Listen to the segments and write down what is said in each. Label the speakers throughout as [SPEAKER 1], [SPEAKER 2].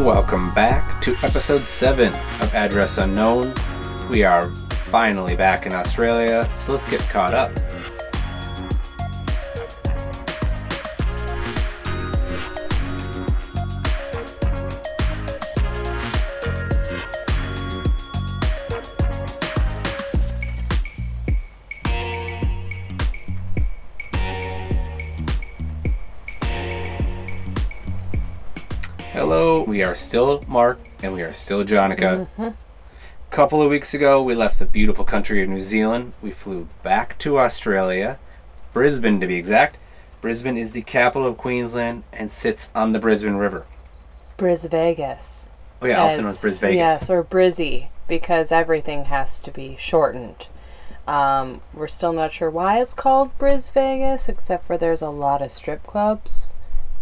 [SPEAKER 1] Welcome back to episode 7 of Address Unknown. We are finally back in Australia, so let's get caught up. Still Mark and we are still Jonica. A couple of weeks ago, we left the beautiful country of New Zealand. We flew back to Australia, Brisbane to be exact. Brisbane is the capital of Queensland and sits on the Brisbane River.
[SPEAKER 2] Bris Vegas.
[SPEAKER 1] Oh yeah, also known as Bris Vegas.
[SPEAKER 2] Yes, or Brizzy, because everything has to be shortened. Um, we're still not sure why it's called Bris Vegas, except for there's a lot of strip clubs,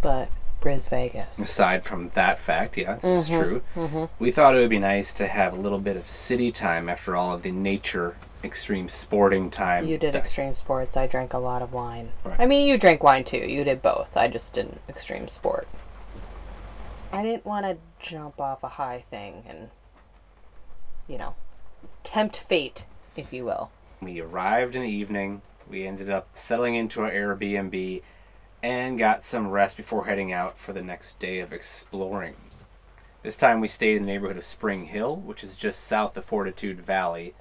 [SPEAKER 2] but Bris Vegas.
[SPEAKER 1] Aside from that fact, yes, it's mm-hmm, true. Mm-hmm. We thought it would be nice to have a little bit of city time after all of the nature, extreme sporting time.
[SPEAKER 2] You did extreme sports. I drank a lot of wine.
[SPEAKER 1] Right.
[SPEAKER 2] I mean, you drank wine too. You did both. I just didn't extreme sport. I didn't want to jump off a high thing and, you know, tempt fate, if you will.
[SPEAKER 1] We arrived in the evening. We ended up settling into our Airbnb and got some rest before heading out for the next day of exploring. This time we stayed in the neighborhood of Spring Hill, which is just south of Fortitude Valley.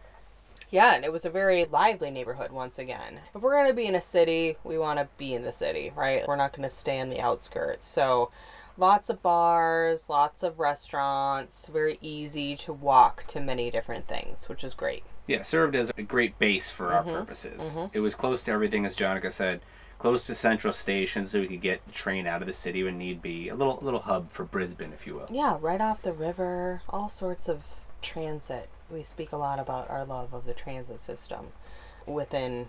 [SPEAKER 2] Yeah, and it was a very lively neighborhood once again. If we're going to be in a city, we want to be in the city, right? We're not going to stay in the outskirts. So, lots of bars, lots of restaurants, very easy to walk to many different things, which is great.
[SPEAKER 1] Yeah, served as a great base for our mm-hmm. purposes. Mm-hmm. It was close to everything, as Jonica said, close to Central Station, so we could get the train out of the city when need be. A little, little hub for Brisbane, if you will.
[SPEAKER 2] Yeah, right off the river, all sorts of transit. We speak a lot about our love of the transit system within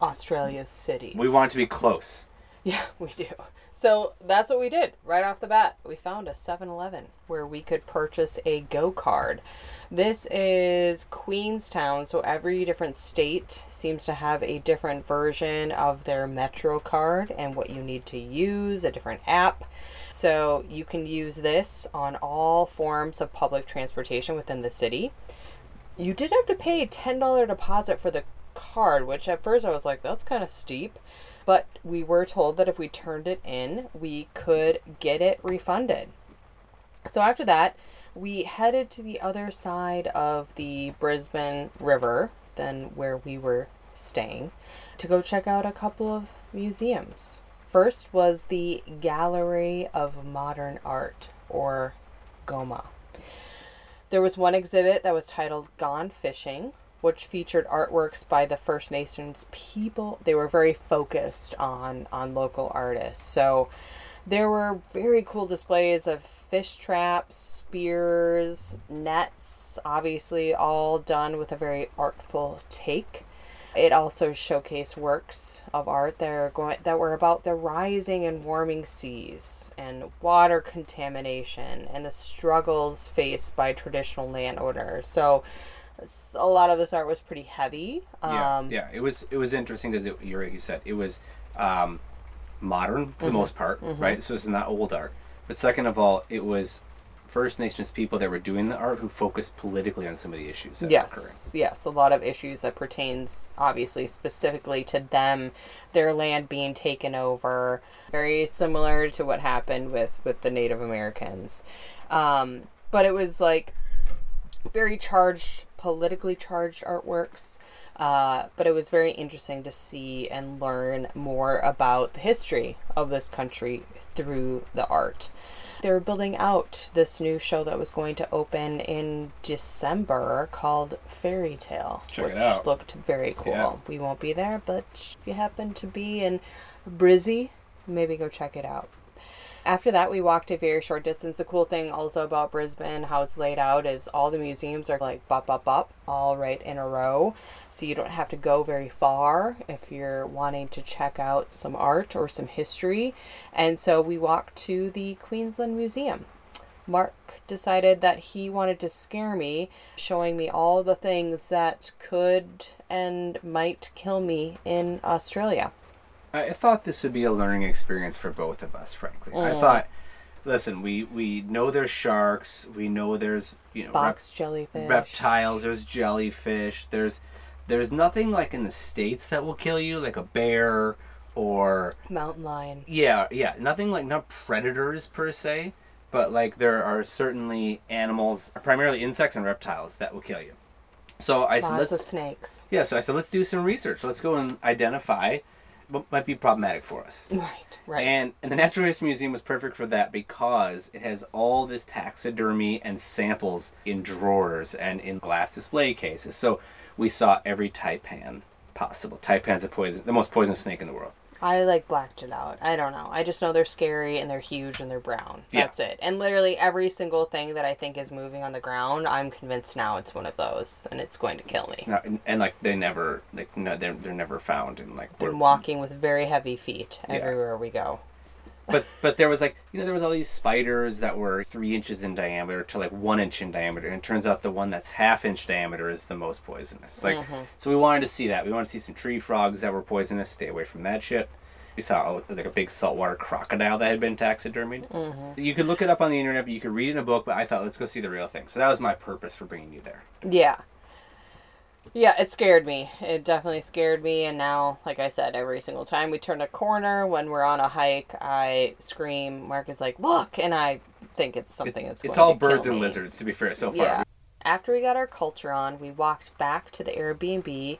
[SPEAKER 2] Australia's cities.
[SPEAKER 1] We want to be close.
[SPEAKER 2] Yeah, we do. So that's what we did right off the bat. We found a 7 Eleven where we could purchase a Go card. This is Queensland, so every different state seems to have a different version of their Metro card and what you need to use, a different app. So you can use this on all forms of public transportation within the city. You did have to pay a $10 deposit for the card, which at first I was like, that's kind of steep. But we were told that if we turned it in, we could get it refunded. So after that, we headed to the other side of the Brisbane River than where we were staying to go check out a couple of museums. First was the Gallery of Modern Art, or GOMA. There was one exhibit that was titled Gone Fishing, which featured artworks by the First Nations people. They were very focused on on local artists. So there were very cool displays of fish traps, spears, nets, obviously all done with a very artful take. It also showcased works of art that are going that were about the rising and warming seas and water contamination and the struggles faced by traditional landowners. So a lot of this art was pretty heavy.
[SPEAKER 1] Yeah,
[SPEAKER 2] Um,
[SPEAKER 1] yeah. It was it was interesting because you're right. You said it was um, modern for the
[SPEAKER 2] Mm-hmm.
[SPEAKER 1] most part, right? So this is not old art. But second of all, it was First Nations people that were doing the art who focused politically on some of the issues that were.
[SPEAKER 2] Yes, yes, a lot of issues that pertains obviously specifically to them, their land being taken over, very similar to what happened with with the Native Americans. Um, but it was like very charged, politically charged artworks. Uh, but it was very interesting to see and learn more about the history of this country through the art. They were building out this new show that was going to open in December called Fairy Tale,
[SPEAKER 1] Check it
[SPEAKER 2] which looked very cool.
[SPEAKER 1] Yeah.
[SPEAKER 2] We won't be there, but if you happen to be in Brizzy, maybe go check it out. After that, we walked a very short distance. The cool thing also about Brisbane, how it's laid out, is all the museums are like bop, bop, bop, all right in a row. So you don't have to go very far if you're wanting to check out some art or some history. And so we walked to the Queensland Museum. Mark decided that he wanted to scare me, showing me all the things that could and might kill me in Australia.
[SPEAKER 1] I I thought this would be a learning experience for both of us, frankly. I
[SPEAKER 2] Mm.
[SPEAKER 1] thought listen, we we know there's sharks. We know there's you know rep-
[SPEAKER 2] Box jellyfish.
[SPEAKER 1] reptiles. There's jellyfish. There's there's nothing like in the states that will kill you, like a bear or
[SPEAKER 2] Mountain lion.
[SPEAKER 1] yeah, yeah, nothing like not predators per se, but like there are certainly animals, primarily insects and reptiles, that will kill you. So I said, let's
[SPEAKER 2] of snakes.
[SPEAKER 1] yeah. So I said, let's do some research. Let's go and identify might be problematic for us.
[SPEAKER 2] Right. Right.
[SPEAKER 1] And, and the Natural History Museum was perfect for that because it has all this taxidermy and samples in drawers and in glass display cases. So we saw every taipan possible. Taipan's a poison, the most poisonous snake in the world.
[SPEAKER 2] I like blacked it out. I don't know. I just know they're scary and they're huge and they're brown.
[SPEAKER 1] Yeah.
[SPEAKER 2] That's it. And literally every single thing that I think is moving on the ground, I'm convinced now it's one of those and it's going to kill me.
[SPEAKER 1] Not, and, and, like they never, like no, they're they're never found in like. We're-
[SPEAKER 2] walking with very heavy feet everywhere we go.
[SPEAKER 1] But but there was like you know there was all these spiders that were three inches in diameter to like one inch in diameter, and it turns out the one that's half inch diameter is the most poisonous. Like mm-hmm. so, we wanted to see that. We wanted to see some tree frogs that were poisonous. Stay away from that shit. We saw oh, like a big saltwater crocodile that had been taxidermied. Mm-hmm. You could look it up on the internet, but you could read it in a book. But I thought let's go see the real thing. So that was my purpose for bringing you there.
[SPEAKER 2] Yeah. Yeah, it scared me. It definitely scared me. And now, like I said, every single time we turn a corner when we're on a hike, I scream. Mark is like, "Look!" And I think it's something that's.
[SPEAKER 1] It's all birds and
[SPEAKER 2] me.
[SPEAKER 1] lizards, to be fair. So far,
[SPEAKER 2] Yeah. After we got our culture on, we walked back to the Airbnb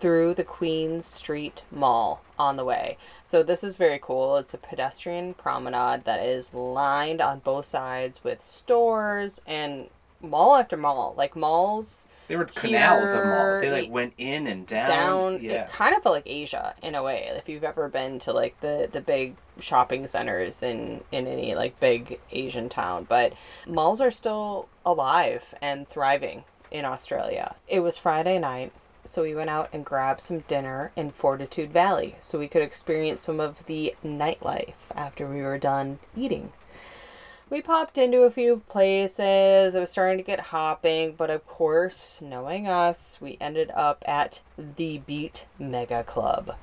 [SPEAKER 2] through the Queen Street Mall on the way. So this is very cool. It's a pedestrian promenade that is lined on both sides with stores and mall after mall. Like malls
[SPEAKER 1] they were canals of malls. They like went in and down.
[SPEAKER 2] down
[SPEAKER 1] Yeah.
[SPEAKER 2] it kind of felt like asia in a way if you've ever been to like the the big shopping centers in in any like big asian town but malls are still alive and thriving in australia it was friday night so we went out and grabbed some dinner in fortitude valley so we could experience some of the nightlife after we were done eating we popped into a few places. It was starting to get hopping, but of course, knowing us, we ended up at the Beat Mega Club,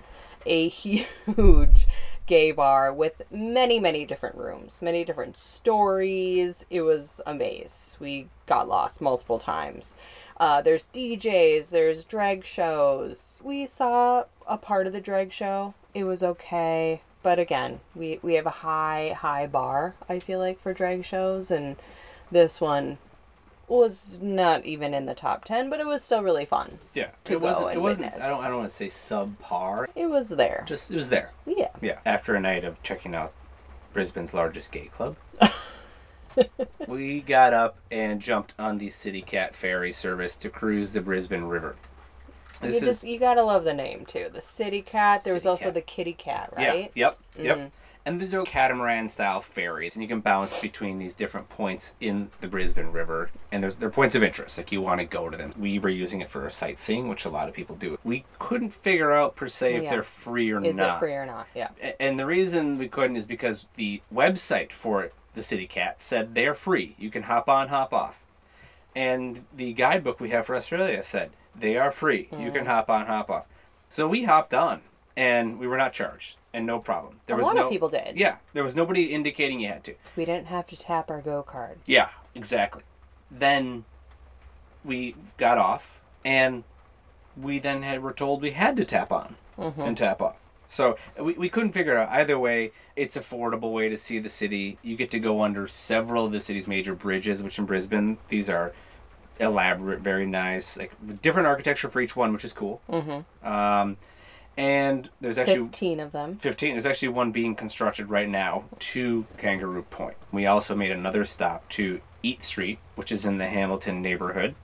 [SPEAKER 2] a huge gay bar with many, many different rooms, many different stories. It was a maze. We got lost multiple times. Uh, there's DJs, there's drag shows. We saw a part of the drag show. It was okay. But again, we, we have a high, high bar, I feel like, for drag shows. And this one was not even in the top 10, but it was still really fun.
[SPEAKER 1] Yeah,
[SPEAKER 2] to
[SPEAKER 1] it
[SPEAKER 2] go
[SPEAKER 1] wasn't. It wasn't.
[SPEAKER 2] witness.
[SPEAKER 1] I don't. I don't want to say subpar.
[SPEAKER 2] It was there.
[SPEAKER 1] Just it was there.
[SPEAKER 2] Yeah.
[SPEAKER 1] Yeah. After a night of checking out Brisbane's largest gay club, we got up and jumped on the City Cat ferry service to cruise the Brisbane River.
[SPEAKER 2] You
[SPEAKER 1] This
[SPEAKER 2] just you gotta love the name too. The city cat. There was also
[SPEAKER 1] cat.
[SPEAKER 2] the kitty cat, right? yeah.
[SPEAKER 1] Yep. Yep.
[SPEAKER 2] Mhm.
[SPEAKER 1] And these are catamaran style ferries, and you can bounce between these different points in the Brisbane River. And there's they're points of interest, like you want to go to them. We were using it for sightseeing, which a lot of people do. We couldn't figure out per se if
[SPEAKER 2] Yeah.
[SPEAKER 1] they're free or
[SPEAKER 2] Is
[SPEAKER 1] not.
[SPEAKER 2] Is it free or not? Yeah.
[SPEAKER 1] And the reason we couldn't is because the website for it, the City Cat said they're free. You can hop on, hop off. And the guidebook we have for Australia said they are free. You
[SPEAKER 2] Mm.
[SPEAKER 1] can hop on, hop off. So we hopped on, and we were not charged, and no problem. There
[SPEAKER 2] a
[SPEAKER 1] was
[SPEAKER 2] lot
[SPEAKER 1] no,
[SPEAKER 2] of people did.
[SPEAKER 1] Yeah, there was nobody indicating you had to.
[SPEAKER 2] We didn't have to tap our go card.
[SPEAKER 1] Yeah, exactly. Then we got off, and we then had were told we had to tap on
[SPEAKER 2] Mm-hmm.
[SPEAKER 1] and tap off. So we, we couldn't figure out either way. It's affordable way to see the city. You get to go under several of the city's major bridges, which in Brisbane these are elaborate, very nice, like different architecture for each one, which is cool.
[SPEAKER 2] Mm-hmm.
[SPEAKER 1] Um, and there's actually
[SPEAKER 2] Fifteen of them.
[SPEAKER 1] 15 there's actually one being constructed right now to kangaroo point we also made another stop to eat street which is in the hamilton neighborhood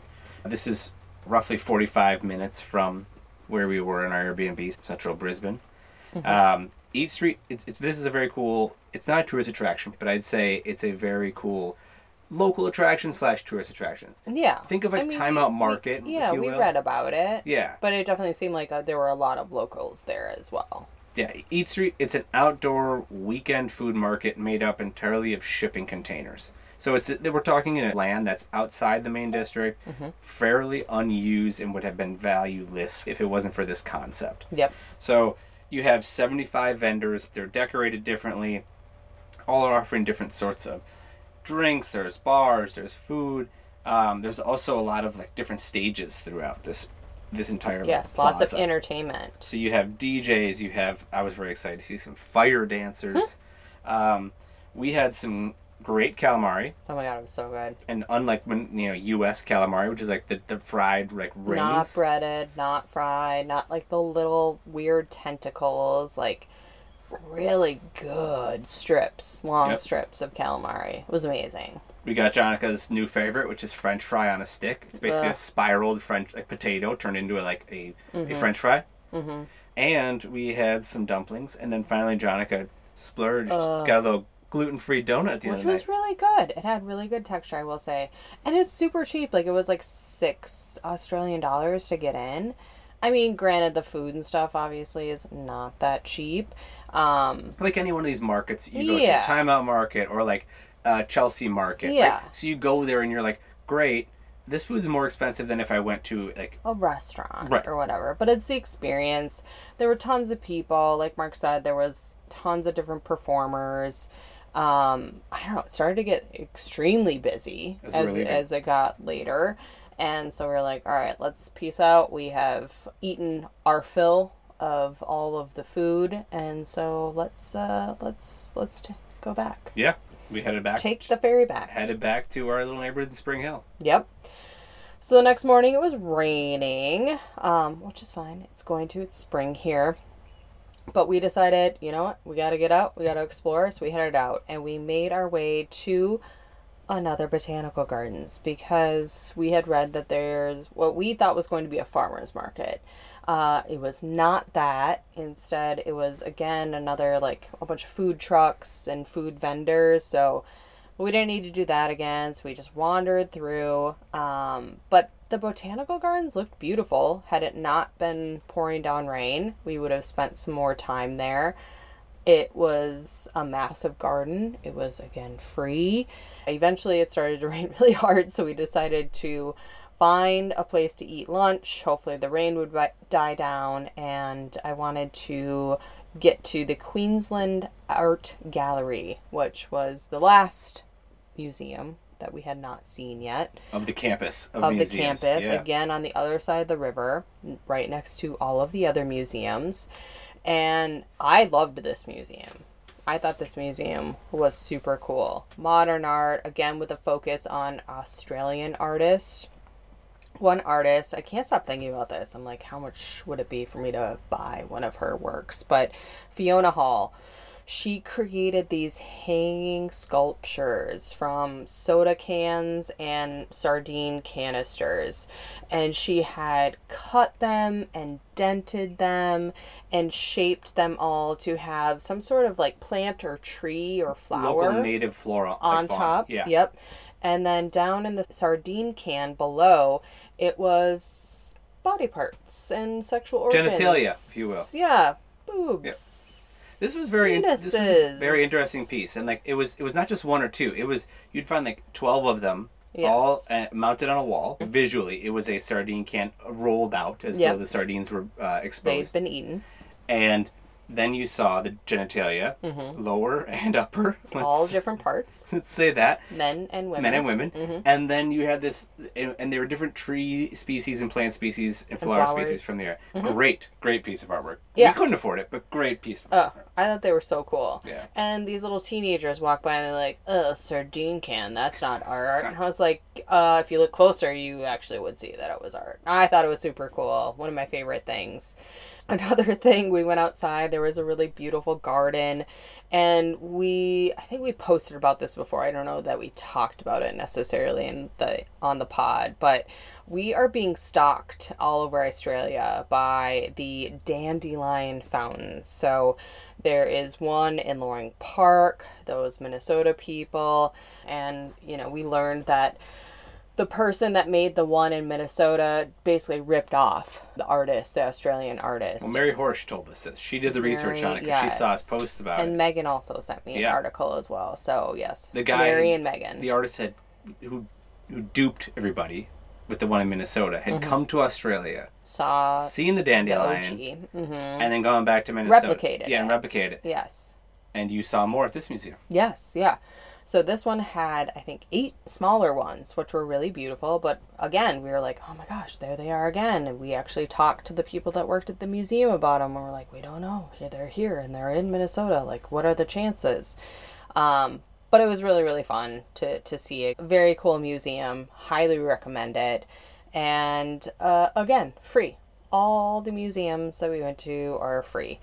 [SPEAKER 1] this is roughly 45 minutes from where we were in our airbnb central brisbane um, eat street it's, it's, this is a very cool it's not a tourist attraction but i'd say it's a very cool local attraction slash tourist attraction
[SPEAKER 2] Yeah.
[SPEAKER 1] Think of a
[SPEAKER 2] I mean,
[SPEAKER 1] timeout
[SPEAKER 2] we- we-
[SPEAKER 1] market, if
[SPEAKER 2] yeah, we
[SPEAKER 1] will.
[SPEAKER 2] read about it.
[SPEAKER 1] yeah
[SPEAKER 2] But it definitely seemed like uh, there were a lot of locals there as well.
[SPEAKER 1] Yeah, Eat Street, it's an outdoor weekend food market made up entirely of shipping containers. So it's we're talking in a land that's outside the main district, fairly unused and would have been valueless if it wasn't for this concept.
[SPEAKER 2] Yep.
[SPEAKER 1] So you have 75 vendors, they're decorated differently. all are offering different sorts of drinks. There's bars. There's food. Um, there's also a lot of like different stages throughout this this entire like,
[SPEAKER 2] Yes, lots of entertainment.
[SPEAKER 1] So you have DJs. You have. I was very excited to see some fire dancers. um, we had some great calamari,
[SPEAKER 2] Oh my god, it was so good.
[SPEAKER 1] and unlike when you know U.S. calamari, which is like the, the fried like rings.
[SPEAKER 2] Not breaded, not fried, not like the little weird tentacles. Like really good strips, long
[SPEAKER 1] Yep.
[SPEAKER 2] strips of calamari. It was amazing.
[SPEAKER 1] We got Jonica's new favorite, which is French fry on a stick. It's basically a
[SPEAKER 2] Ugh.
[SPEAKER 1] spiraled French like potato turned into a, like a,
[SPEAKER 2] Mm-hmm.
[SPEAKER 1] a French fry. And we had some dumplings, and then finally Jonica splurged, got a little gluten free donut at the
[SPEAKER 2] Which
[SPEAKER 1] end of the
[SPEAKER 2] was
[SPEAKER 1] night.
[SPEAKER 2] really good. It had really good texture, I will say. And it's super cheap. Like it was like six Australian dollars to get in. I mean, granted the food and stuff obviously is not that cheap. Um
[SPEAKER 1] like any one of these markets, you go
[SPEAKER 2] Yeah.
[SPEAKER 1] to Timeout Market or like uh, Chelsea Market. right?
[SPEAKER 2] Yeah.
[SPEAKER 1] So you go there and you're like, great, this food's more expensive than if I went to like
[SPEAKER 2] a restaurant
[SPEAKER 1] Right.
[SPEAKER 2] or whatever. But it's the experience. There were tons of people. Like Mark said, there was tons of different performers. Um, I don't know. It started to get extremely busy as
[SPEAKER 1] really
[SPEAKER 2] as it got later, and so we are like, all right, let's peace out. We have eaten our fill of all of the food, and so let's uh, let's let's t- go back.
[SPEAKER 1] yeah, we headed back.
[SPEAKER 2] Take the ferry back.
[SPEAKER 1] headed back to our little neighborhood in Spring Hill.
[SPEAKER 2] Yep. So the next morning it was raining, um, which is fine. It's going to. It's spring here. But we decided, you know what? We got to get out. We got to explore. So we headed out and we made our way to another botanical gardens because we had read that there's what we thought was going to be a farmer's market. Uh, it was not that. Instead, it was again another like a bunch of food trucks and food vendors. So we didn't need to do that again. So we just wandered through. Um, but the botanical gardens looked beautiful. Had it not been pouring down rain, we would have spent some more time there. It was a massive garden. It was again free. Eventually, it started to rain really hard, so we decided to find a place to eat lunch. Hopefully, the rain would die down, and I wanted to get to the Queensland Art Gallery, which was the last museum that we had not seen yet.
[SPEAKER 1] Of the campus of,
[SPEAKER 2] of the campus
[SPEAKER 1] Yeah.
[SPEAKER 2] again on the other side of the river right next to all of the other museums. And i loved this museum. I thought this museum was super cool. Modern art again with a focus on australian artists one artist i can't stop thinking about this i'm like how much would it be for me to buy one of her works but fiona hall she created these hanging sculptures from soda cans and sardine canisters and she had cut them and dented them and shaped them all to have some sort of like plant or tree or flower
[SPEAKER 1] Local native flora
[SPEAKER 2] on top.
[SPEAKER 1] Yeah.
[SPEAKER 2] Yep. And then down in the sardine can below, it was body parts and sexual organs.
[SPEAKER 1] Genitalia, if you will.
[SPEAKER 2] Yeah, boobs.
[SPEAKER 1] This was very this was a very interesting piece, and like it was it was not just one or two. It was you'd find like twelve of them. All uh, mounted on a wall. Visually, it was a sardine can rolled out as
[SPEAKER 2] Yep.
[SPEAKER 1] though the sardines were uh,
[SPEAKER 2] They've
[SPEAKER 1] exposed.
[SPEAKER 2] been eaten.
[SPEAKER 1] And then you saw the genitalia, lower and upper. Let's,
[SPEAKER 2] Mm-hmm. All different parts,
[SPEAKER 1] let's say that.
[SPEAKER 2] men and women.
[SPEAKER 1] men and women,
[SPEAKER 2] Mm-hmm.
[SPEAKER 1] and then you had this, and and there were different tree species and plant species and flower
[SPEAKER 2] flowers. Mm-hmm.
[SPEAKER 1] species from there. Great, great piece of artwork.
[SPEAKER 2] Yeah.
[SPEAKER 1] we couldn't afford it, but great piece. Of
[SPEAKER 2] Oh,
[SPEAKER 1] artwork.
[SPEAKER 2] I thought they were so cool.
[SPEAKER 1] Yeah.
[SPEAKER 2] And these little teenagers walk by and they're like, "Ugh, sardine can. That's not art." And I was like, uh, "If you look closer, you actually would see that it was art." I thought it was super cool. One of my favorite things. Another thing, we went outside. There was a really beautiful garden, and we I think we posted about this before. I don't know that we talked about it necessarily in the on the pod, but we are being stalked all over Australia by the dandelion fountains. So there is one in Loring Park, those Minnesota people, and you know, we learned that the person that made the one in Minnesota basically ripped off the artist, the Australian artist.
[SPEAKER 1] Well, Mary Horsch told us this. She did the research on it because she saw us post about
[SPEAKER 2] and
[SPEAKER 1] it.
[SPEAKER 2] And Megan also sent me an
[SPEAKER 1] Yeah.
[SPEAKER 2] article as well. So yes,
[SPEAKER 1] The guy-
[SPEAKER 2] Mary and Megan.
[SPEAKER 1] The artist had who who duped everybody with the one in Minnesota had
[SPEAKER 2] Mm-hmm.
[SPEAKER 1] come to Australia,
[SPEAKER 2] saw
[SPEAKER 1] seen the
[SPEAKER 2] the
[SPEAKER 1] dandelion,
[SPEAKER 2] OG. hmm
[SPEAKER 1] and then gone back to Minnesota.
[SPEAKER 2] Replicated
[SPEAKER 1] Yeah, and replicated it.
[SPEAKER 2] Yes.
[SPEAKER 1] And you saw more at this museum.
[SPEAKER 2] Yes, yeah. So this one had, I think, eight smaller ones, which were really beautiful. But again, we were like, oh my gosh, there they are again. And we actually talked to the people that worked at the museum about them. And we're like, we don't know. They're here and they're in Minnesota. Like, what are the chances? Um, but it was really, really fun to, to see a very cool museum. Highly recommend it. And uh, again, free. All the museums that we went to are free.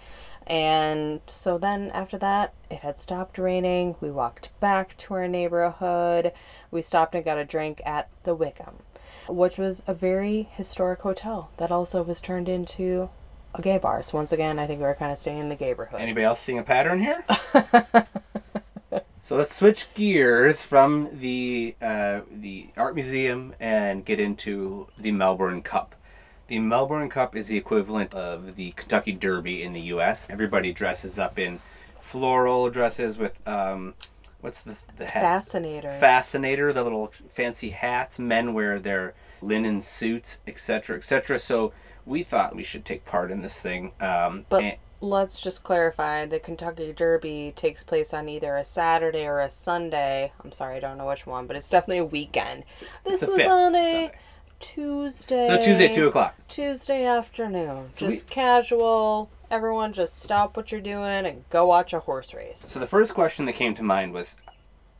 [SPEAKER 2] And so then after that, it had stopped raining. We walked back to our neighborhood. We stopped and got a drink at the Wickham, which was a very historic hotel that also was turned into a gay bar. So once again, I think we were kind of staying in the neighborhood.
[SPEAKER 1] Anybody else seeing a pattern here? so let's switch gears from the uh, the art museum and get into the Melbourne Cup. The Melbourne Cup is the equivalent of the Kentucky Derby in the U.S. Everybody dresses up in floral dresses with um, what's the the hat?
[SPEAKER 2] Fascinator.
[SPEAKER 1] Fascinator, the little fancy hats. Men wear their linen suits, etc., etc. So we thought we should take part in this thing. Um,
[SPEAKER 2] But
[SPEAKER 1] and-
[SPEAKER 2] let's just clarify the Kentucky Derby takes place on either a Saturday or a Sunday. I'm sorry, I don't know which one, but it's definitely a weekend. This was on a
[SPEAKER 1] Sunday.
[SPEAKER 2] Tuesday.
[SPEAKER 1] so Tuesday, two o'clock.
[SPEAKER 2] Tuesday afternoon.
[SPEAKER 1] So we-
[SPEAKER 2] just casual. Everyone just stop what you're doing and go watch a horse race.
[SPEAKER 1] So the first question that came to mind was,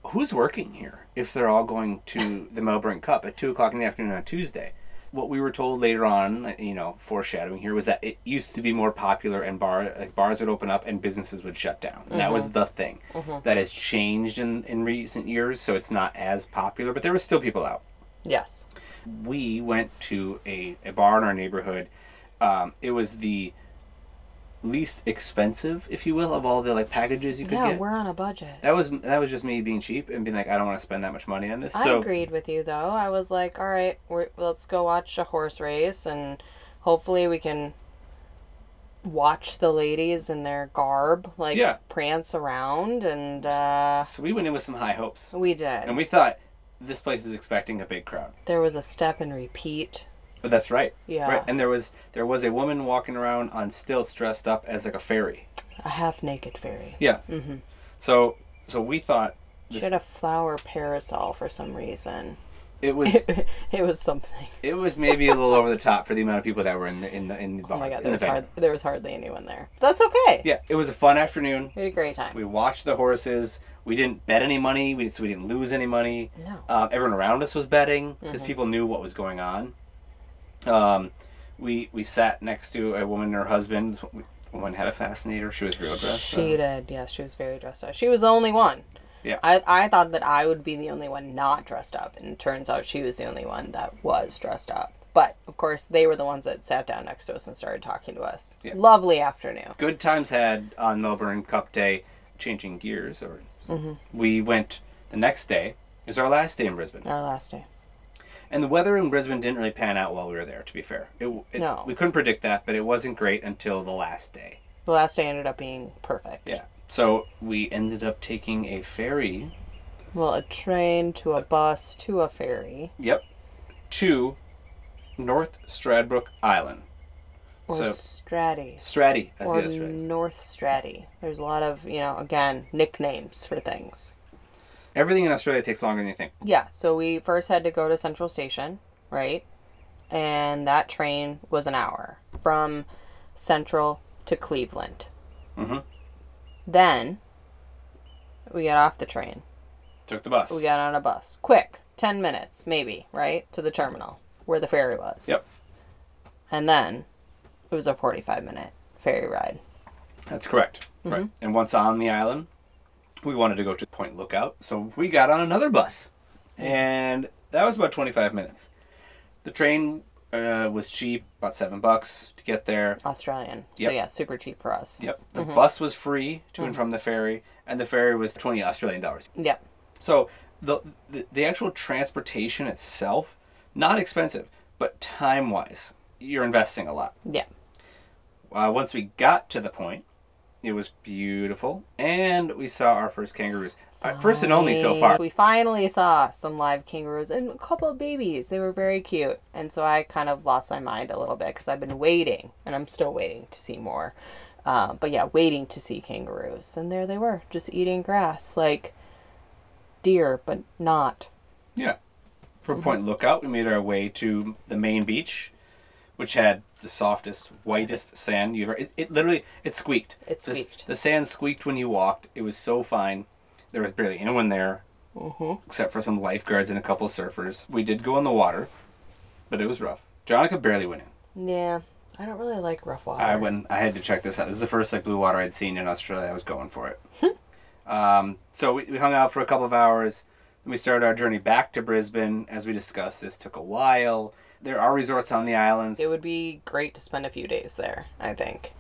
[SPEAKER 1] who's working here if they're all going to the Melbourne Cup at two o'clock in the afternoon on Tuesday? What we were told later on, you know, foreshadowing here, was that it used to be more popular and bar like bars would open up and businesses would shut down. And that was mm-hmm. the thing mm-hmm. that has changed in in recent years. So it's not as popular, but there were still people out.
[SPEAKER 2] Yes.
[SPEAKER 1] We went to a, a bar in our neighborhood. Um, it was the least expensive, if you will, of all the like packages you could
[SPEAKER 2] Yeah,
[SPEAKER 1] get.
[SPEAKER 2] we're on a budget.
[SPEAKER 1] That was that was just me being cheap and being like, I don't want to spend that much money on this.
[SPEAKER 2] I
[SPEAKER 1] so
[SPEAKER 2] agreed with you though. I was like, all right, we're, let's go watch a horse race and hopefully we can watch the ladies in their garb like
[SPEAKER 1] Yeah.
[SPEAKER 2] prance around and uh,
[SPEAKER 1] so we went in with some high hopes,
[SPEAKER 2] we did.
[SPEAKER 1] and we thought this place is expecting a big crowd.
[SPEAKER 2] there was a step and repeat.
[SPEAKER 1] But that's right.
[SPEAKER 2] Yeah.
[SPEAKER 1] Right. And there was there was a woman walking around on stilts dressed up as like a fairy.
[SPEAKER 2] A half naked fairy.
[SPEAKER 1] Yeah. Mm-hmm. So so we thought
[SPEAKER 2] She
[SPEAKER 1] this,
[SPEAKER 2] had a flower parasol for some reason.
[SPEAKER 1] it was
[SPEAKER 2] it was something.
[SPEAKER 1] it was maybe a little over the top for the amount of people that were in the in the in the bar.
[SPEAKER 2] Oh my god, there
[SPEAKER 1] the
[SPEAKER 2] was hard, there was hardly anyone there. That's okay.
[SPEAKER 1] Yeah, it was a fun afternoon.
[SPEAKER 2] We had a great time.
[SPEAKER 1] We watched the horses. We didn't bet any money, we, so we didn't lose any money.
[SPEAKER 2] No.
[SPEAKER 1] Um, everyone around us was betting
[SPEAKER 2] Mm-hmm.
[SPEAKER 1] because people knew what was going on. Um, we we sat next to a woman and her husband. Woman had a fascinator. She was real dressed.
[SPEAKER 2] She did. Yes, she was very dressed up. She was the only one.
[SPEAKER 1] Yeah.
[SPEAKER 2] I, I thought that I would be the only one not dressed up, and it turns out she was the only one that was dressed up. But of course, they were the ones that sat down next to us and started talking to us.
[SPEAKER 1] Yeah.
[SPEAKER 2] Lovely afternoon.
[SPEAKER 1] Good times had on Melbourne Cup Day. Changing gears, or
[SPEAKER 2] Mm-hmm.
[SPEAKER 1] we went the next day. It was our last day in Brisbane,
[SPEAKER 2] Our last day.
[SPEAKER 1] and the weather in Brisbane didn't really pan out while we were there. To be fair, it, it-
[SPEAKER 2] No.
[SPEAKER 1] we couldn't predict that, but it wasn't great until the last day.
[SPEAKER 2] The last day ended up being perfect.
[SPEAKER 1] Yeah. So we ended up taking a ferry.
[SPEAKER 2] Well, a train to a bus to a ferry
[SPEAKER 1] Yep. To North Stradbroke Island.
[SPEAKER 2] Or
[SPEAKER 1] So-
[SPEAKER 2] Stratty
[SPEAKER 1] Stratty, as
[SPEAKER 2] or. North Stratty. There's a lot of you know again nicknames for things.
[SPEAKER 1] Everything in Australia takes longer than you think.
[SPEAKER 2] Yeah, so we first had to go to Central Station, right? And that train was an hour from Central to Cleveland.
[SPEAKER 1] Mm-hmm.
[SPEAKER 2] Then we got off the train.
[SPEAKER 1] Took the bus.
[SPEAKER 2] We got on a bus. Quick, 10 minutes maybe, right? To the terminal where the ferry was.
[SPEAKER 1] Yep.
[SPEAKER 2] And then it was a 45 minute ferry ride.
[SPEAKER 1] That's correct.
[SPEAKER 2] Mm-hmm.
[SPEAKER 1] Right. And once on the island, we wanted to go to Point Lookout, so we got on another bus, and that was about twenty-five minutes. The train uh, was cheap, about seven bucks to get there.
[SPEAKER 2] Australian.
[SPEAKER 1] Yep.
[SPEAKER 2] So yeah, super cheap for us.
[SPEAKER 1] Yep. The
[SPEAKER 2] Mm-hmm.
[SPEAKER 1] bus was free to and from the ferry, and the ferry was twenty Australian dollars.
[SPEAKER 2] Yep.
[SPEAKER 1] So the, the the actual transportation itself, not expensive, but time wise, you're investing a lot.
[SPEAKER 2] Yeah.
[SPEAKER 1] Uh, once we got to the point, it was beautiful, and we saw our first kangaroos. Uh, first and only so far.
[SPEAKER 2] We finally saw some live kangaroos and a couple of babies. They were very cute. And so I kind of lost my mind a little bit because I've been waiting and I'm still waiting to see more Um, but yeah, waiting to see kangaroos. And there they were, just eating grass like deer, but not.
[SPEAKER 1] Yeah. From
[SPEAKER 2] Mm-hmm.
[SPEAKER 1] Point Lookout, we made our way to the main beach, which had the softest, whitest sand you ever. It, it literally it squeaked.
[SPEAKER 2] It
[SPEAKER 1] The
[SPEAKER 2] squeaked.
[SPEAKER 1] The, sand squeaked when you walked. It was so fine. There was barely anyone there,
[SPEAKER 2] Mm-hmm.
[SPEAKER 1] except for some lifeguards and a couple surfers. We did go in the water, but it was rough. Jonica barely went in.
[SPEAKER 2] Yeah, I don't really like rough water.
[SPEAKER 1] I went. I had to check this out. This is the first like blue water I'd seen in Australia. I was going for it.
[SPEAKER 2] Hmm.
[SPEAKER 1] um, so we, we hung out for a couple of hours. Then we started our journey back to Brisbane. As we discussed, this took a while. There are resorts on the islands.
[SPEAKER 2] It would be great to spend a few days there, I think.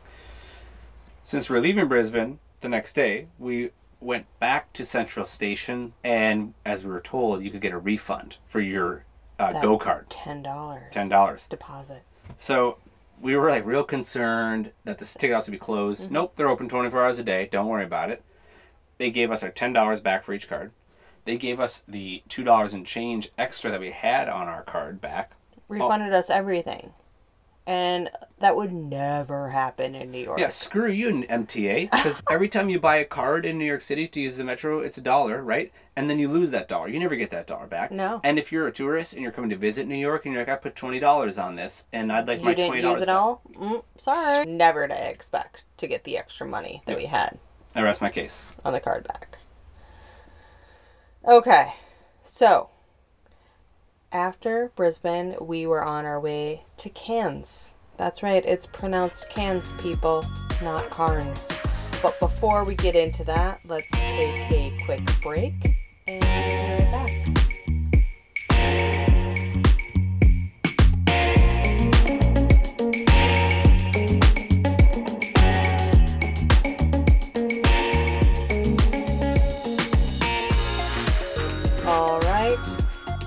[SPEAKER 1] Since we're leaving Brisbane the next day, we went back to Central Station, and as we were told, you could get a refund for your uh, go card.
[SPEAKER 2] Ten dollars.
[SPEAKER 1] ten dollars.
[SPEAKER 2] deposit.
[SPEAKER 1] So we were like real concerned that the ticket house would be closed.
[SPEAKER 2] Mm-hmm.
[SPEAKER 1] Nope, they're open 24 hours a day. Don't worry about it. They gave us our $10 back for each card. They gave us the $2 and change extra that we had on our card back.
[SPEAKER 2] Refunded us everything. And that would never happen in New York.
[SPEAKER 1] Yeah, screw you, MTA. Because every time you buy a card in New York City to use the metro, it's a dollar, right? And then you lose that dollar. You never get that dollar back.
[SPEAKER 2] No.
[SPEAKER 1] And if you're a tourist and you're coming to visit New York and you're like, I put $20 on this and I'd like
[SPEAKER 2] You
[SPEAKER 1] my
[SPEAKER 2] didn't
[SPEAKER 1] $20
[SPEAKER 2] use it all? Mm, sorry. Never to expect to get the extra money that we had
[SPEAKER 1] I rest my case.
[SPEAKER 2] on the card back. Okay, so after Brisbane, we were on our way to Cairns. That's right, it's pronounced Cairns, people, not Carnes. But before we get into that, let's take a quick break and be right back.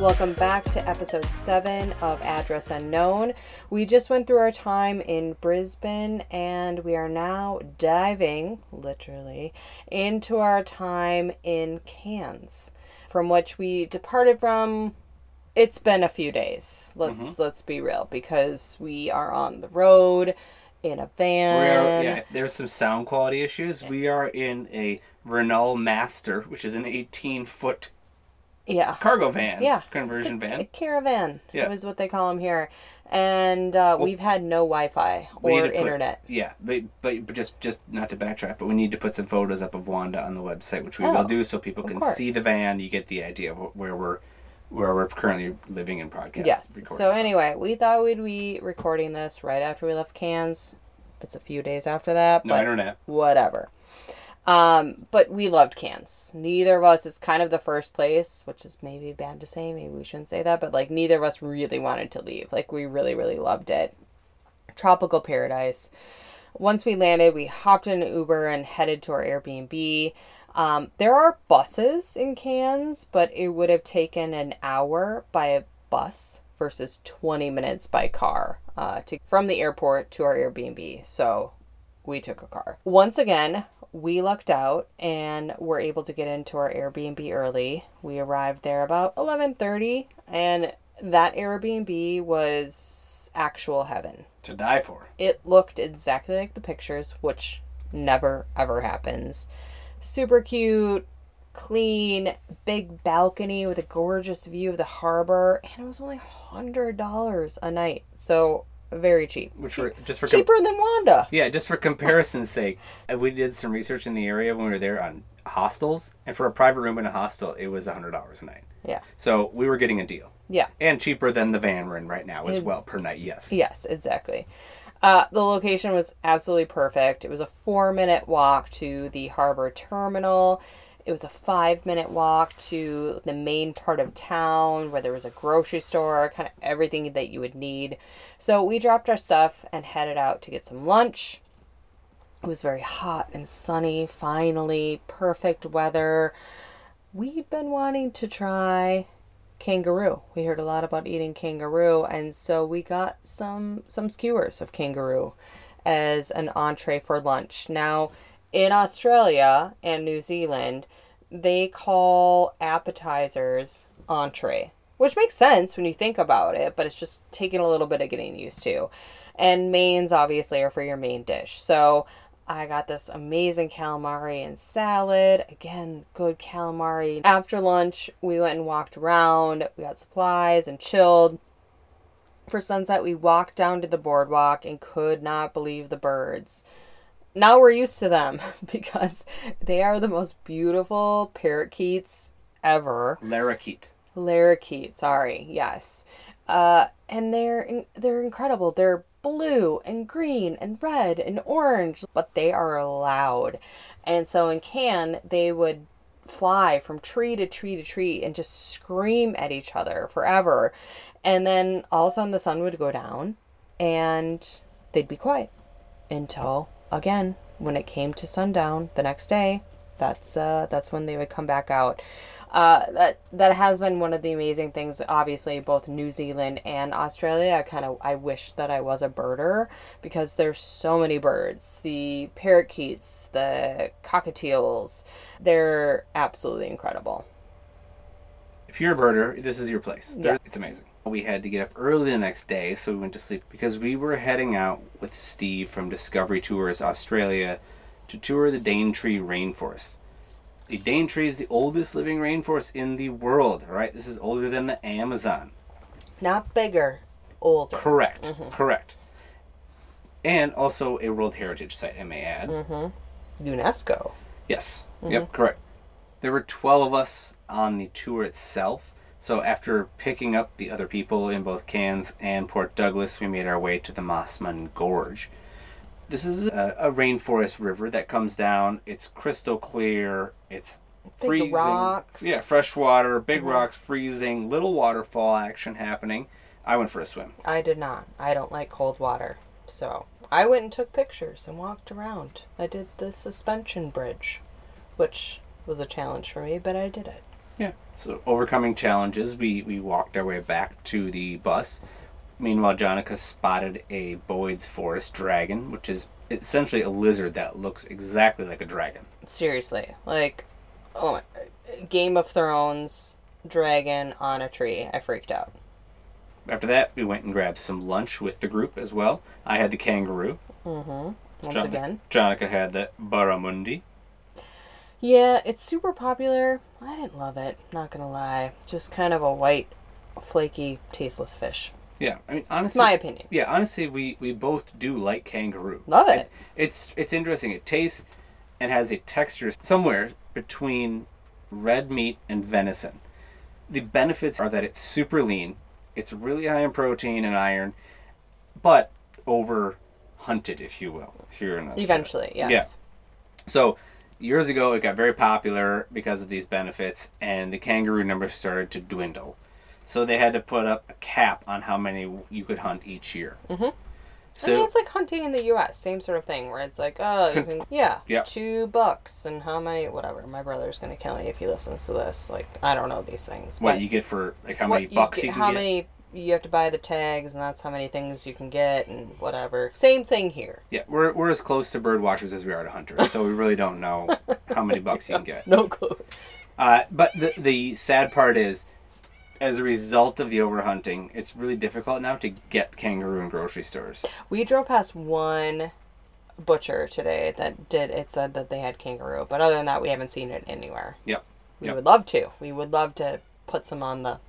[SPEAKER 2] Welcome back to episode 7 of Address Unknown. We just went through our time in Brisbane and we are now diving, literally, into our time in Cairns, from which we departed from. It's been a few days. Let's mm-hmm. let's be real because we are on the road in a van.
[SPEAKER 1] are, yeah, there's some sound quality issues. We are in a Renault Master, which is an 18 foot
[SPEAKER 2] yeah.
[SPEAKER 1] cargo van,
[SPEAKER 2] Yeah.
[SPEAKER 1] conversion
[SPEAKER 2] A
[SPEAKER 1] van.
[SPEAKER 2] caravan
[SPEAKER 1] Yeah.
[SPEAKER 2] is what they call them here. And uh, we've had no Wi Fi or
[SPEAKER 1] put-
[SPEAKER 2] internet.
[SPEAKER 1] Yeah, but, but just just not to backtrack, but we need to put some photos up of Wanda on the website, which we
[SPEAKER 2] Oh,
[SPEAKER 1] will do, so people can
[SPEAKER 2] course.
[SPEAKER 1] see the van. You get the idea of where we're where we're currently living in podcast.
[SPEAKER 2] Yes. So
[SPEAKER 1] from.
[SPEAKER 2] anyway, we thought we'd be recording this right after we left Cairns. It's a few days after that,
[SPEAKER 1] no internet.
[SPEAKER 2] whatever. Um, but we loved Cairns. Neither of us. It's kind of the first place, which is maybe bad to say. Maybe we shouldn't say that, but like neither of us really wanted to leave. Like we really, really loved it. Tropical paradise. Once we landed, we hopped in an Uber and headed to our Airbnb. Um, there are buses in Cairns, but it would have taken an hour by a bus versus 20 minutes by car uh, to from the airport to our Airbnb. So we took a car. Once again, we lucked out and were able to get into our Airbnb early. We arrived there about 11:30 and that Airbnb was actual heaven.
[SPEAKER 1] To die for.
[SPEAKER 2] It looked exactly like the pictures, which never ever happens. Super cute, clean, big balcony with a gorgeous view of the harbor, and it was only hundred dollars a night. So very cheap.
[SPEAKER 1] Which for just for com-
[SPEAKER 2] Cheaper than Wanda.
[SPEAKER 1] yeah, just for comparison's sake, uh, we did some research in the area when we were there on hostels, and for a private room in a hostel, it was hundred dollars a night.
[SPEAKER 2] Yeah.
[SPEAKER 1] So we were getting a deal,
[SPEAKER 2] Yeah.
[SPEAKER 1] and cheaper than the van we're in right now as
[SPEAKER 2] It-
[SPEAKER 1] well per night. Yes.
[SPEAKER 2] Yes, exactly. Uh, the location was absolutely perfect. It was a four minute walk to the harbor terminal. It was a five minute walk to the main part of town where there was a grocery store, kind of everything that you would need. So we dropped our stuff and headed out to get some lunch. It was very hot and sunny, finally, perfect weather. We'd been wanting to try kangaroo. We heard a lot about eating kangaroo, and so we got some some skewers of kangaroo as an entree for lunch. Now, in Australia and New Zealand, they call appetizers entree, which makes sense when you think about it, but it's just taking a little bit of getting used to. And mains obviously are for your main dish. So I got this amazing calamari and salad. Again, good calamari. After lunch, we went and walked around. We got supplies and chilled. For sunset, we walked down to the boardwalk and could not believe the birds. Now we're used to them because they are the most beautiful parakeets ever.
[SPEAKER 1] Lorikeet.
[SPEAKER 2] Lorikeet, sorry, yes. Uh, and they're in, they're incredible. They're blue and green and red and orange, but they are loud. And so in Cairns, they would fly from tree to tree to tree and just scream at each other forever. And then all of a sudden the sun would go down and they'd be quiet until again when it came to sundown the next day that's uh that's when they would come back out uh, that that has been one of the amazing things. Obviously, both New Zealand and Australia. I kind of I wish that I was a birder because there's so many birds. The parakeets, the cockatiels, they're absolutely incredible.
[SPEAKER 1] If you're a birder, this is your place.
[SPEAKER 2] Yeah.
[SPEAKER 1] It's amazing. We had to get up early the next day, so we went to sleep because we were heading out with Steve from Discovery Tours Australia to tour the Daintree Rainforest. The Daintree is the oldest living rainforest in the world, right? This is older than the Amazon.
[SPEAKER 2] Not bigger, older.
[SPEAKER 1] Correct.
[SPEAKER 2] Mm-hmm.
[SPEAKER 1] Correct. And also a World Heritage Site, I may add.
[SPEAKER 2] UNESCO.
[SPEAKER 1] Yes.
[SPEAKER 2] Mm-hmm.
[SPEAKER 1] Yep, correct. There were 12 of us on the tour itself. So after picking up the other people in both Cairns and Port Douglas, we made our way to the Mossman Gorge. This is a, a rainforest river that comes down. It's crystal clear. It's
[SPEAKER 2] Big
[SPEAKER 1] freezing.
[SPEAKER 2] rocks. Mm-hmm.
[SPEAKER 1] Yeah, fresh water, big rocks, freezing, little waterfall action happening. I went for a swim.
[SPEAKER 2] I did not. I don't like cold water. So I went and took pictures and walked around. I did the suspension bridge, which was a challenge for me, but I did it.
[SPEAKER 1] Yeah. So overcoming challenges, we we walked our way back to the bus. Meanwhile, Jonica spotted a Boyd's Forest dragon, which is essentially a lizard that looks exactly like a dragon.
[SPEAKER 2] Seriously, like, oh, Game of Thrones dragon on a tree. I freaked out.
[SPEAKER 1] After that, we went and grabbed some lunch with the group as well. I had the kangaroo. Mm-hmm.
[SPEAKER 2] Once
[SPEAKER 1] Jon-
[SPEAKER 2] again,
[SPEAKER 1] Jonica had the barramundi.
[SPEAKER 2] Yeah, it's super popular. I didn't love it. Not gonna lie, just kind of a white, flaky, tasteless fish.
[SPEAKER 1] Yeah, I mean honestly,
[SPEAKER 2] My opinion.
[SPEAKER 1] Yeah, honestly, we we both do like kangaroo.
[SPEAKER 2] Love it.
[SPEAKER 1] It's it's interesting. It tastes and has a texture somewhere between red meat and venison. The benefits are that it's super lean. It's really high in protein and iron, but over hunted, if you will, here in Australia.
[SPEAKER 2] Eventually, yes.
[SPEAKER 1] Yeah. So years ago, it got very popular because of these benefits, and the kangaroo numbers started to dwindle. So they had to put up a cap on how many you could hunt each year. Mm-hmm.
[SPEAKER 2] I
[SPEAKER 1] So
[SPEAKER 2] mean, it's like hunting in the U.S. Same sort of thing, where it's like, oh, you can, yeah,
[SPEAKER 1] Yeah.
[SPEAKER 2] two bucks and how many, whatever. My brother's gonna kill me if he listens to this. Like, I don't know these things.
[SPEAKER 1] what you get for like how many bucks
[SPEAKER 2] get-
[SPEAKER 1] you, can
[SPEAKER 2] how
[SPEAKER 1] get?
[SPEAKER 2] many you have to buy the tags, and that's how many things you can get, and whatever. Same thing here.
[SPEAKER 1] Yeah, we're, we're as close to bird watchers as we are to hunters, so we really don't know how many bucks you can get.
[SPEAKER 2] No clue.
[SPEAKER 1] Uh, but the the sad part is, as a result of the overhunting, it's really difficult now to get kangaroo in grocery stores.
[SPEAKER 2] We drove past one butcher today that did. It said that they had kangaroo, but other than that, we haven't seen it anywhere.
[SPEAKER 1] Yep.
[SPEAKER 2] We
[SPEAKER 1] Yep.
[SPEAKER 2] would love to. We would love to put some on the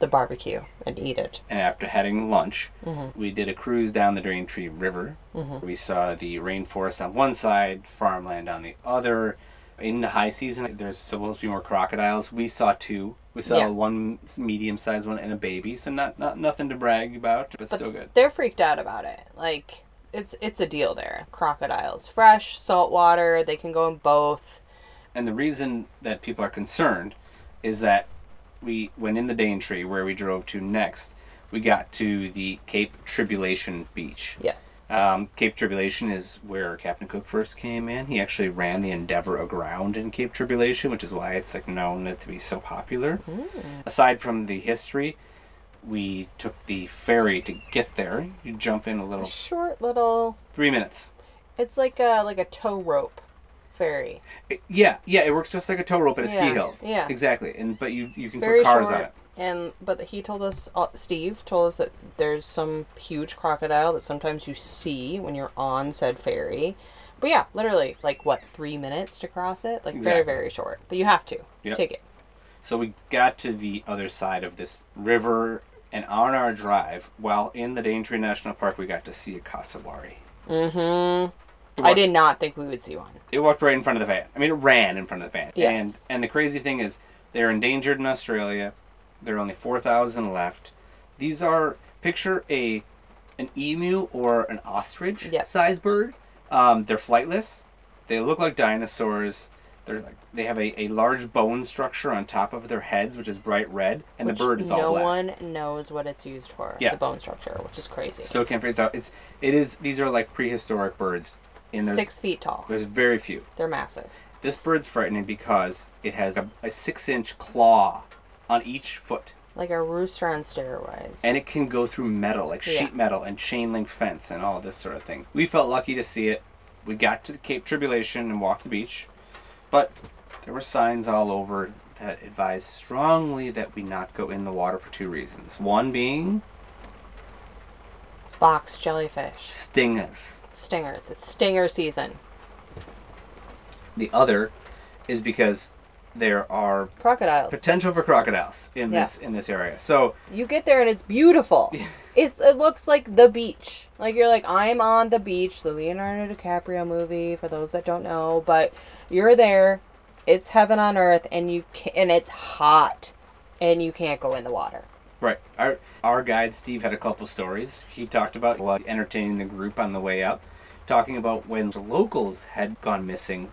[SPEAKER 2] the barbecue and eat it.
[SPEAKER 1] And after having lunch,
[SPEAKER 2] Mm-hmm.
[SPEAKER 1] we did a cruise down the Daintree River. We saw the rainforest on one side, farmland on the other. In the high season, there's supposed to be more crocodiles. We saw two. We saw
[SPEAKER 2] Yeah.
[SPEAKER 1] one medium-sized one and a baby, so not not nothing to brag about, but,
[SPEAKER 2] But
[SPEAKER 1] still good.
[SPEAKER 2] They're freaked out about it. Like it's it's a deal there. Crocodiles, fresh, salt water. They can go in both.
[SPEAKER 1] And the reason that people are concerned is that we, went in the Daintree, where we drove to next, we got to the Cape Tribulation Beach.
[SPEAKER 2] Yes.
[SPEAKER 1] Um, Cape Tribulation is where Captain Cook first came in. He actually ran the Endeavour aground in Cape Tribulation, which is why it's like known to be so popular. Aside from the history, we took the ferry to get there. You jump in a little,
[SPEAKER 2] Short little.
[SPEAKER 1] three minutes.
[SPEAKER 2] It's like a like a tow rope ferry.
[SPEAKER 1] It- yeah, yeah, it works just like a tow rope at a
[SPEAKER 2] Yeah,
[SPEAKER 1] ski hill.
[SPEAKER 2] yeah.
[SPEAKER 1] exactly. And but you you can
[SPEAKER 2] Very
[SPEAKER 1] put cars
[SPEAKER 2] short.
[SPEAKER 1] on it.
[SPEAKER 2] And but he told us, uh, Steve told us that there's some huge crocodile that sometimes you see when you're on said ferry, But yeah, literally, like what, three minutes to cross it? Like
[SPEAKER 1] Exactly.
[SPEAKER 2] very, very short. But you have to
[SPEAKER 1] Yep.
[SPEAKER 2] take it.
[SPEAKER 1] So we got to the other side of this river, and on our drive, while in the Daintree National Park, we got to see a cassowary.
[SPEAKER 2] Mm-hmm.
[SPEAKER 1] It
[SPEAKER 2] I did not think we would see one.
[SPEAKER 1] It walked right in front of the van. I mean, it ran in front of the van.
[SPEAKER 2] Yes.
[SPEAKER 1] And and the crazy thing is, they're endangered in Australia. There are only four thousand left. These are picture a an emu or an ostrich
[SPEAKER 2] Yep.
[SPEAKER 1] size bird. Um, they're flightless. They look like dinosaurs. They're like they have a, a large bone structure on top of their heads, which is bright red, and
[SPEAKER 2] Which
[SPEAKER 1] the bird is
[SPEAKER 2] no
[SPEAKER 1] all black.
[SPEAKER 2] No one knows what it's used for.
[SPEAKER 1] Yeah.
[SPEAKER 2] The bone structure, which is crazy.
[SPEAKER 1] Still can't figure it out. It's it is these are like prehistoric birds. And there's,
[SPEAKER 2] Six feet tall.
[SPEAKER 1] there's very few.
[SPEAKER 2] They're massive.
[SPEAKER 1] This bird's frightening because it has a, a six inch claw on each foot.
[SPEAKER 2] Like a rooster on steroids.
[SPEAKER 1] And it can go through metal, like
[SPEAKER 2] Yeah.
[SPEAKER 1] sheet metal and chain link fence and all this sort of thing. We felt lucky to see it. We got to the Cape Tribulation and walked the beach. But there were signs all over that advised strongly that we not go in the water for two reasons. One being
[SPEAKER 2] Box jellyfish.
[SPEAKER 1] stingas.
[SPEAKER 2] Stingers. It's stinger season.
[SPEAKER 1] The other is because there are
[SPEAKER 2] Crocodiles.
[SPEAKER 1] potential for crocodiles in
[SPEAKER 2] Yeah.
[SPEAKER 1] this in this area. So
[SPEAKER 2] You get there and it's beautiful. it's it looks like the beach. Like you're like I'm on the beach, the Leonardo DiCaprio movie for those that don't know, but you're there. It's heaven on earth and you can, and it's hot and you can't go in the water.
[SPEAKER 1] Right. Our our guide Steve had a couple stories. He talked about while entertaining the group on the way up, talking about when the locals had gone missing,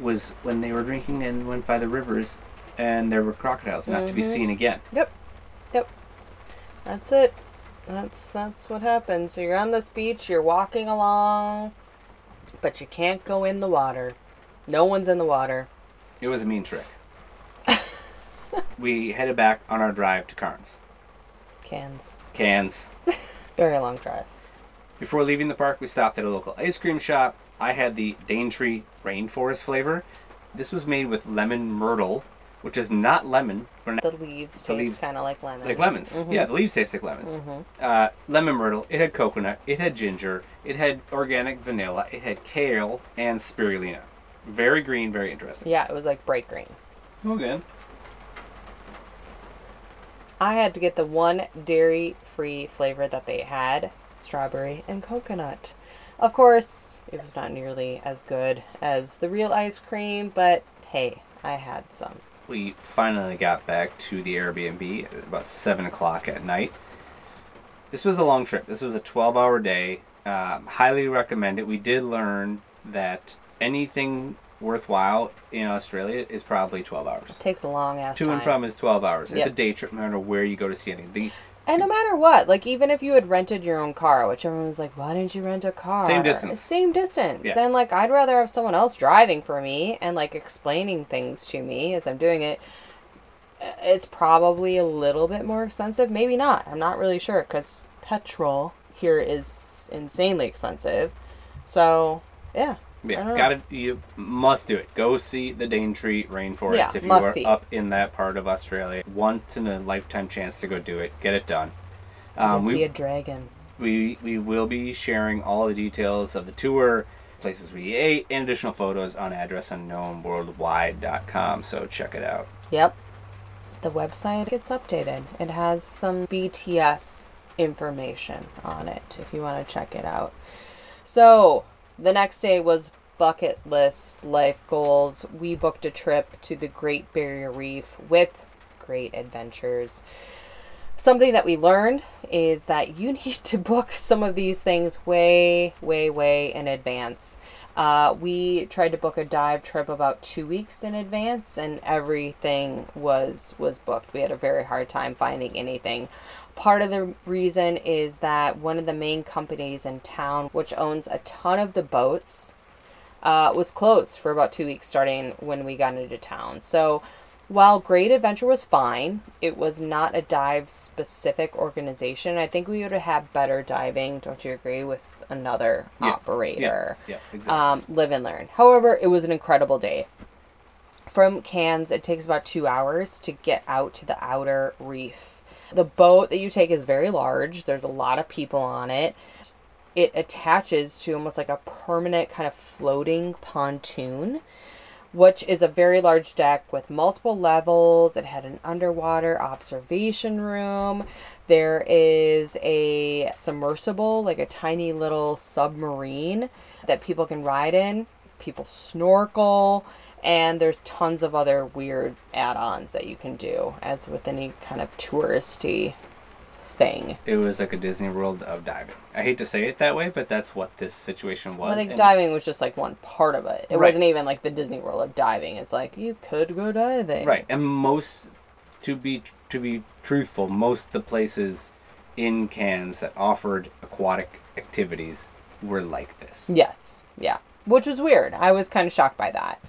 [SPEAKER 1] was when they were drinking and went by the rivers, and there were crocodiles not to be
[SPEAKER 2] Mhm.
[SPEAKER 1] seen again.
[SPEAKER 2] Yep. Yep. That's it. That's that's what happens. So you're on this beach, you're walking along, but you can't go in the water. No one's in the water.
[SPEAKER 1] It was a mean trick. we headed back on our drive to Cairns.
[SPEAKER 2] Cans.
[SPEAKER 1] Cans.
[SPEAKER 2] Very long drive.
[SPEAKER 1] Before leaving the park, we stopped at a local ice cream shop. I had the Daintree Rainforest flavor. This was made with lemon myrtle, which is not lemon, but
[SPEAKER 2] The leaves
[SPEAKER 1] The
[SPEAKER 2] taste kind of like lemon.
[SPEAKER 1] like lemons.
[SPEAKER 2] Mhm.
[SPEAKER 1] Yeah, the leaves taste like lemons.
[SPEAKER 2] Mhm.
[SPEAKER 1] Uh, lemon myrtle. It had coconut. It had ginger. It had organic vanilla. It had kale and spirulina. Very green, very interesting.
[SPEAKER 2] Yeah, it was like bright green.
[SPEAKER 1] Oh, good.
[SPEAKER 2] I had to get the one dairy free flavor that they had strawberry and coconut. Of course, it was not nearly as good as the real ice cream, but hey, I had some.
[SPEAKER 1] We finally got back to the Airbnb at about seven o'clock at night. This was a long trip. This was a twelve-hour day. Um, highly recommend it. We did learn that anything worthwhile in Australia is probably twelve hours.
[SPEAKER 2] takes a long ass
[SPEAKER 1] To
[SPEAKER 2] time.
[SPEAKER 1] and from is twelve hours. It's a day trip, no matter where you go to see anything. The
[SPEAKER 2] And no matter what, like even if you had rented your own car, which everyone was like, why didn't you rent a car?
[SPEAKER 1] Same distance.
[SPEAKER 2] Same distance.
[SPEAKER 1] Yeah.
[SPEAKER 2] And like I'd rather have someone else driving for me and like explaining things to me as I'm doing it. Uh, It's probably a little bit more expensive, maybe not. I'm not really sure cuz petrol here is insanely expensive. So, yeah.
[SPEAKER 1] Yeah, got to You must do it. Go see the Daintree Rainforest
[SPEAKER 2] Yeah,
[SPEAKER 1] if you are
[SPEAKER 2] see.
[SPEAKER 1] up in that part of Australia. Once in a lifetime chance to go do it. Get it done. Um,
[SPEAKER 2] and see
[SPEAKER 1] we,
[SPEAKER 2] a dragon.
[SPEAKER 1] we we will be sharing all the details of the tour, places we ate, and additional photos on address unknownworldwide.com. So check it out.
[SPEAKER 2] Yep. The website gets updated. It has some BTS information on it if you want to check it out. So, the next day was bucket list life goals. We booked a trip to the Great Barrier Reef with great adventures. Something that we learned is that you need to book some of these things way, way, way in advance. Uh, we tried to book a dive trip about two weeks in advance, and everything was was booked. We had a very hard time finding anything. Part of the reason is that one of the main companies in town, which owns a ton of the boats, uh, was closed for about two weeks starting when we got into town. So while Great Adventure was fine, it was not a dive specific organization. I think we would have had better diving, don't you agree, with another
[SPEAKER 1] Yeah,
[SPEAKER 2] operator.
[SPEAKER 1] Yeah, exactly.
[SPEAKER 2] Um, live and learn. However, it was an incredible day. From Cairns, it takes about two hours to get out to the outer reef. The boat that you take is very large. There's a lot of people on it. It attaches to almost like a permanent kind of floating pontoon which is a very large deck with multiple levels. It had an underwater observation room. There is a submersible, like a tiny little submarine that people can ride in. People snorkel. And there's tons of other weird add ons that you can do, as with any kind of touristy thing.
[SPEAKER 1] It was like a Disney World of diving. I hate to say it that way, but that's what this situation was.
[SPEAKER 2] I think
[SPEAKER 1] and-
[SPEAKER 2] diving was just like one part of it. It
[SPEAKER 1] Right.
[SPEAKER 2] wasn't even like the Disney World of diving. It's like you could go diving.
[SPEAKER 1] Right, and most to be to be truthful, most of the places in Cairns that offered aquatic activities were like this.
[SPEAKER 2] Yes. Yeah. Which was weird. I was kind of shocked by that.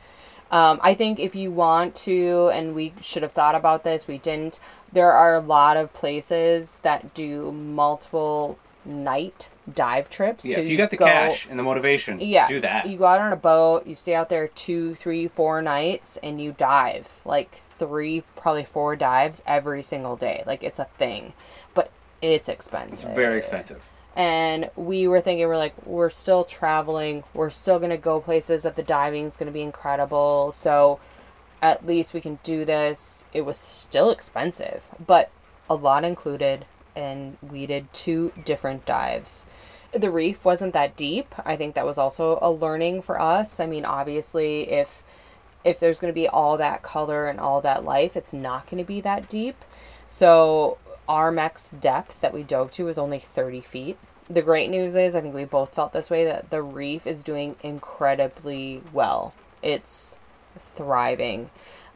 [SPEAKER 2] Um, I think if you want to, and we should have thought about this, we didn't. There are a lot of places that do multiple night dive trips.
[SPEAKER 1] Yeah,
[SPEAKER 2] So
[SPEAKER 1] if you got the
[SPEAKER 2] go-
[SPEAKER 1] cash and the motivation,
[SPEAKER 2] yeah,
[SPEAKER 1] do that.
[SPEAKER 2] You go out on a boat, you stay out there two, three, four nights, and you dive like three, probably four dives every single day. Like it's a thing, but it's expensive.
[SPEAKER 1] it's
[SPEAKER 2] expensive.
[SPEAKER 1] very expensive.
[SPEAKER 2] And we were thinking, we're like, we're still traveling. We're still going to go places that the diving's going to be incredible. So at least we can do this. It was still expensive, but a lot included. And we did two different dives. The reef wasn't that deep. I think that was also a learning for us. I mean, obviously, if if there's going to be all that color and all that life, it's not going to be that deep. So our max depth that we dove to was only 30 feet. The great news is, I think we both felt this way, that the reef is doing incredibly well. It's thriving.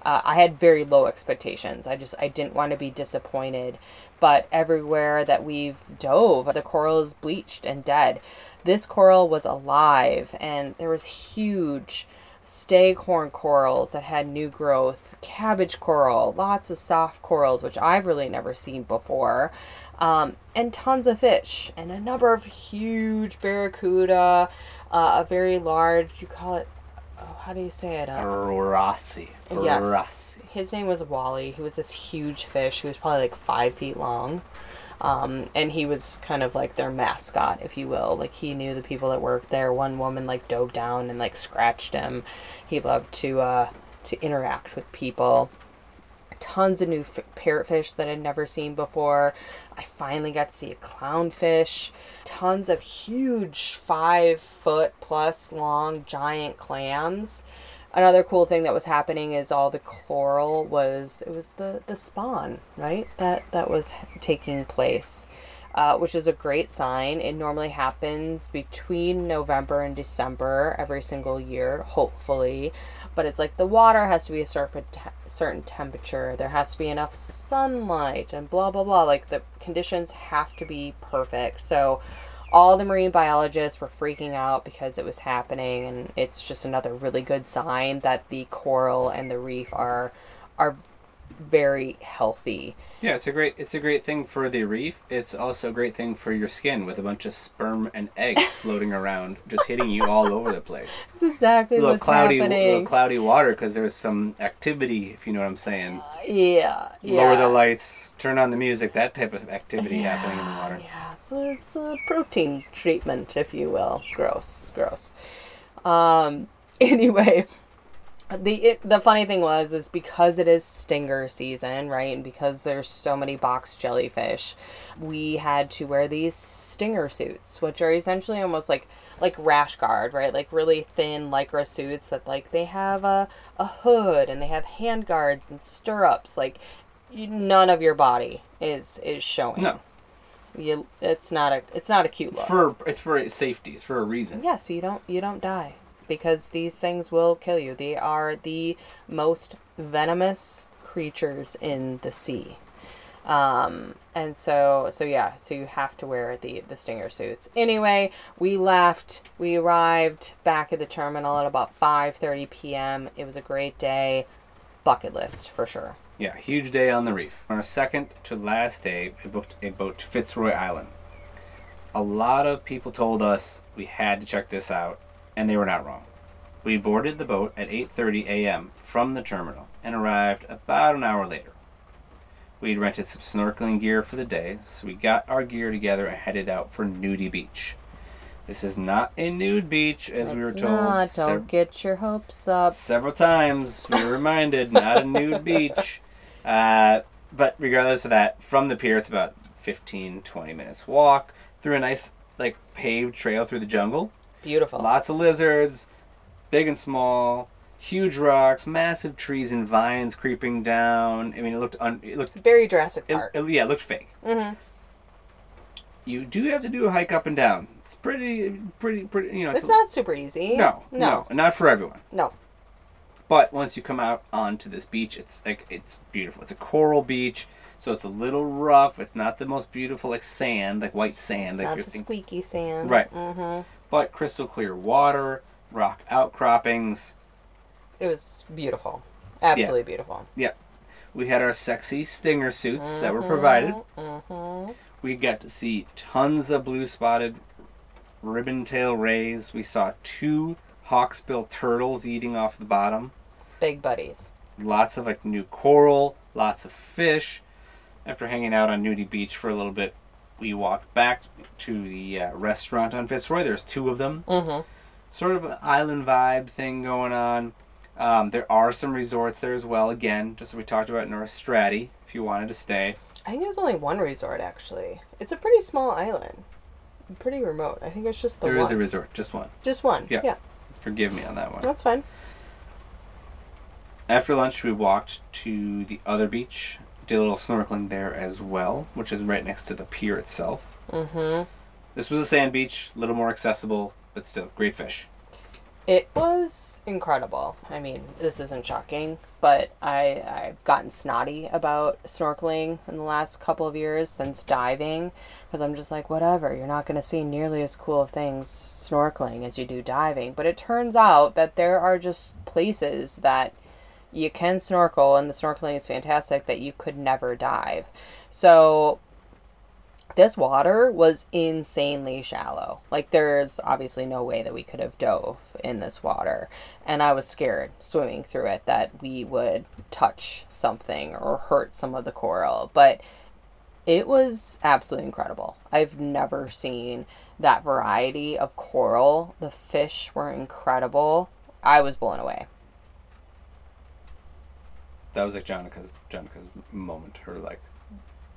[SPEAKER 2] Uh, I had very low expectations. I just I didn't want to be disappointed, but everywhere that we've dove, the coral is bleached and dead. This coral was alive, and there was huge staghorn corals that had new growth, cabbage coral, lots of soft corals, which I've really never seen before, um, and tons of fish, and a number of huge barracuda, uh, a very large, you call it, oh, how do you say it? Uh,
[SPEAKER 1] Rossi.
[SPEAKER 2] Yes.
[SPEAKER 1] Rossi.
[SPEAKER 2] His name was Wally. He was this huge fish. He was probably like five feet long. Um, and he was kind of like their mascot, if you will. Like he knew the people that worked there. One woman like dove down and like scratched him. He loved to uh, to interact with people. Tons of new f- parrotfish that I'd never seen before. I finally got to see a clownfish. Tons of huge five foot plus long giant clams another cool thing that was happening is all the coral was it was the the spawn right? That that was taking place uh, which is a great sign. It normally happens between november and december every single year hopefully. But it's like the water has to be a certain certain temperature. There has to be enough sunlight and blah blah blah. Like the conditions have to be perfect. So all the marine biologists were freaking out because it was happening and it's just another really good sign that the coral and the reef are are very healthy
[SPEAKER 1] Yeah, it's a great it's a great thing for the reef. It's also a great thing for your skin with a bunch of sperm and eggs floating around, just hitting you all over the place.
[SPEAKER 2] that's exactly
[SPEAKER 1] A little
[SPEAKER 2] what's
[SPEAKER 1] cloudy,
[SPEAKER 2] happening
[SPEAKER 1] little cloudy water because there's some activity, if you know what I'm saying.
[SPEAKER 2] yeah yeah
[SPEAKER 1] Lower the lights, turn on the music, that type of activity happening in the water.
[SPEAKER 2] Yeah, it's a, it's a protein treatment, if you will. Gross, gross. Um, anyway, the it, the funny thing was is because it is stinger season, right, and because there's so many box jellyfish, we had to wear these stinger suits, which are essentially almost like like rash guard, right? Like really thin lycra suits that like they have a a hood and they have hand guards and stirrups, like. None of your body is is showing
[SPEAKER 1] No,
[SPEAKER 2] you it's not a it's not a cute
[SPEAKER 1] it's
[SPEAKER 2] look.
[SPEAKER 1] for it's for safety. It's for a reason.
[SPEAKER 2] yeah, so you don't you don't die because these things will kill you. They are the most venomous creatures in the sea. Um and so so yeah, so you have to wear the the stinger suits. Anyway, we left. We arrived back at the terminal at about 5:30 p.m. It was a great day. Bucket list for sure.
[SPEAKER 1] Yeah, huge day on the reef. On our second to last day, we booked a boat to Fitzroy Island. A lot of people told us we had to check this out, and they were not wrong. We boarded the boat at 8:30 a.m. from the terminal and arrived about an hour later. We'd rented some snorkeling gear for the day, so we got our gear together and headed out for Nudie Beach. This is not a nude beach, as we were told
[SPEAKER 2] not.
[SPEAKER 1] sev-
[SPEAKER 2] Don't get your hopes up.
[SPEAKER 1] several times. We were reminded, not a nude beach. Uh, but regardless of that, from the pier, it's about 15, 20 minutes walk through a nice, like, paved trail through the jungle.
[SPEAKER 2] Beautiful.
[SPEAKER 1] Lots of lizards, big and small, huge rocks, massive trees and vines creeping down. I mean, it looked un- it looked
[SPEAKER 2] Very Jurassic Park.
[SPEAKER 1] it- yeah, it looked fake.
[SPEAKER 2] hmm
[SPEAKER 1] You do have to do a hike up and down. It's pretty, pretty, pretty. You know,
[SPEAKER 2] It's
[SPEAKER 1] a-
[SPEAKER 2] not super easy.
[SPEAKER 1] No,
[SPEAKER 2] No.
[SPEAKER 1] no, not for everyone.
[SPEAKER 2] No.
[SPEAKER 1] But once you come out onto this beach, it's like it's beautiful. It's a coral beach, so it's a little rough. It's not the most beautiful like sand, like white sand,
[SPEAKER 2] It's
[SPEAKER 1] like
[SPEAKER 2] not the squeaky sand.
[SPEAKER 1] Right.
[SPEAKER 2] hmm
[SPEAKER 1] But crystal clear water, rock outcroppings.
[SPEAKER 2] It was beautiful. Absolutely beautiful. Yep.
[SPEAKER 1] We had our sexy stinger suits that were provided.
[SPEAKER 2] hmm
[SPEAKER 1] We got to see tons of blue spotted ribbon tail rays. We saw two hawksbill turtles eating off the bottom.
[SPEAKER 2] Big buddies.
[SPEAKER 1] Lots of like new coral, lots of fish. After hanging out on Nudie Beach for a little bit, we walked back to the uh, restaurant on Fitzroy. There's two of them.
[SPEAKER 2] hmm
[SPEAKER 1] Sort of an island vibe thing going on. Um, there are some resorts there as well. Again, just as we talked about North Straddie, if you wanted to stay.
[SPEAKER 2] I think there's only one resort actually. It's a pretty small island. Pretty remote. I think it's just the
[SPEAKER 1] There
[SPEAKER 2] one.
[SPEAKER 1] is a resort, just one.
[SPEAKER 2] just one.
[SPEAKER 1] Yeah.
[SPEAKER 2] yeah.
[SPEAKER 1] Forgive me on that one.
[SPEAKER 2] That's fine.
[SPEAKER 1] After lunch, we walked to the other beach, did a little snorkeling there as well, which is right next to the pier itself.
[SPEAKER 2] hmm
[SPEAKER 1] This was a sand beach, a little more accessible, but still great fish.
[SPEAKER 2] It was incredible. I mean, this isn't shocking, but I I've gotten snotty about snorkeling in the last couple of years since diving because I'm just like whatever, you're not going to see nearly as cool of things snorkeling as you do diving. But it turns out that there are just places that you can snorkel and the snorkeling is fantastic that you could never dive. So this water was insanely shallow. Like there's obviously no way that we could have dove in this water. And I was scared swimming through it that we would touch something or hurt some of the coral. But it was absolutely incredible. I've never seen that variety of coral. The fish were incredible. I was blown away.
[SPEAKER 1] That was like Jonica's Jonica's moment. Her like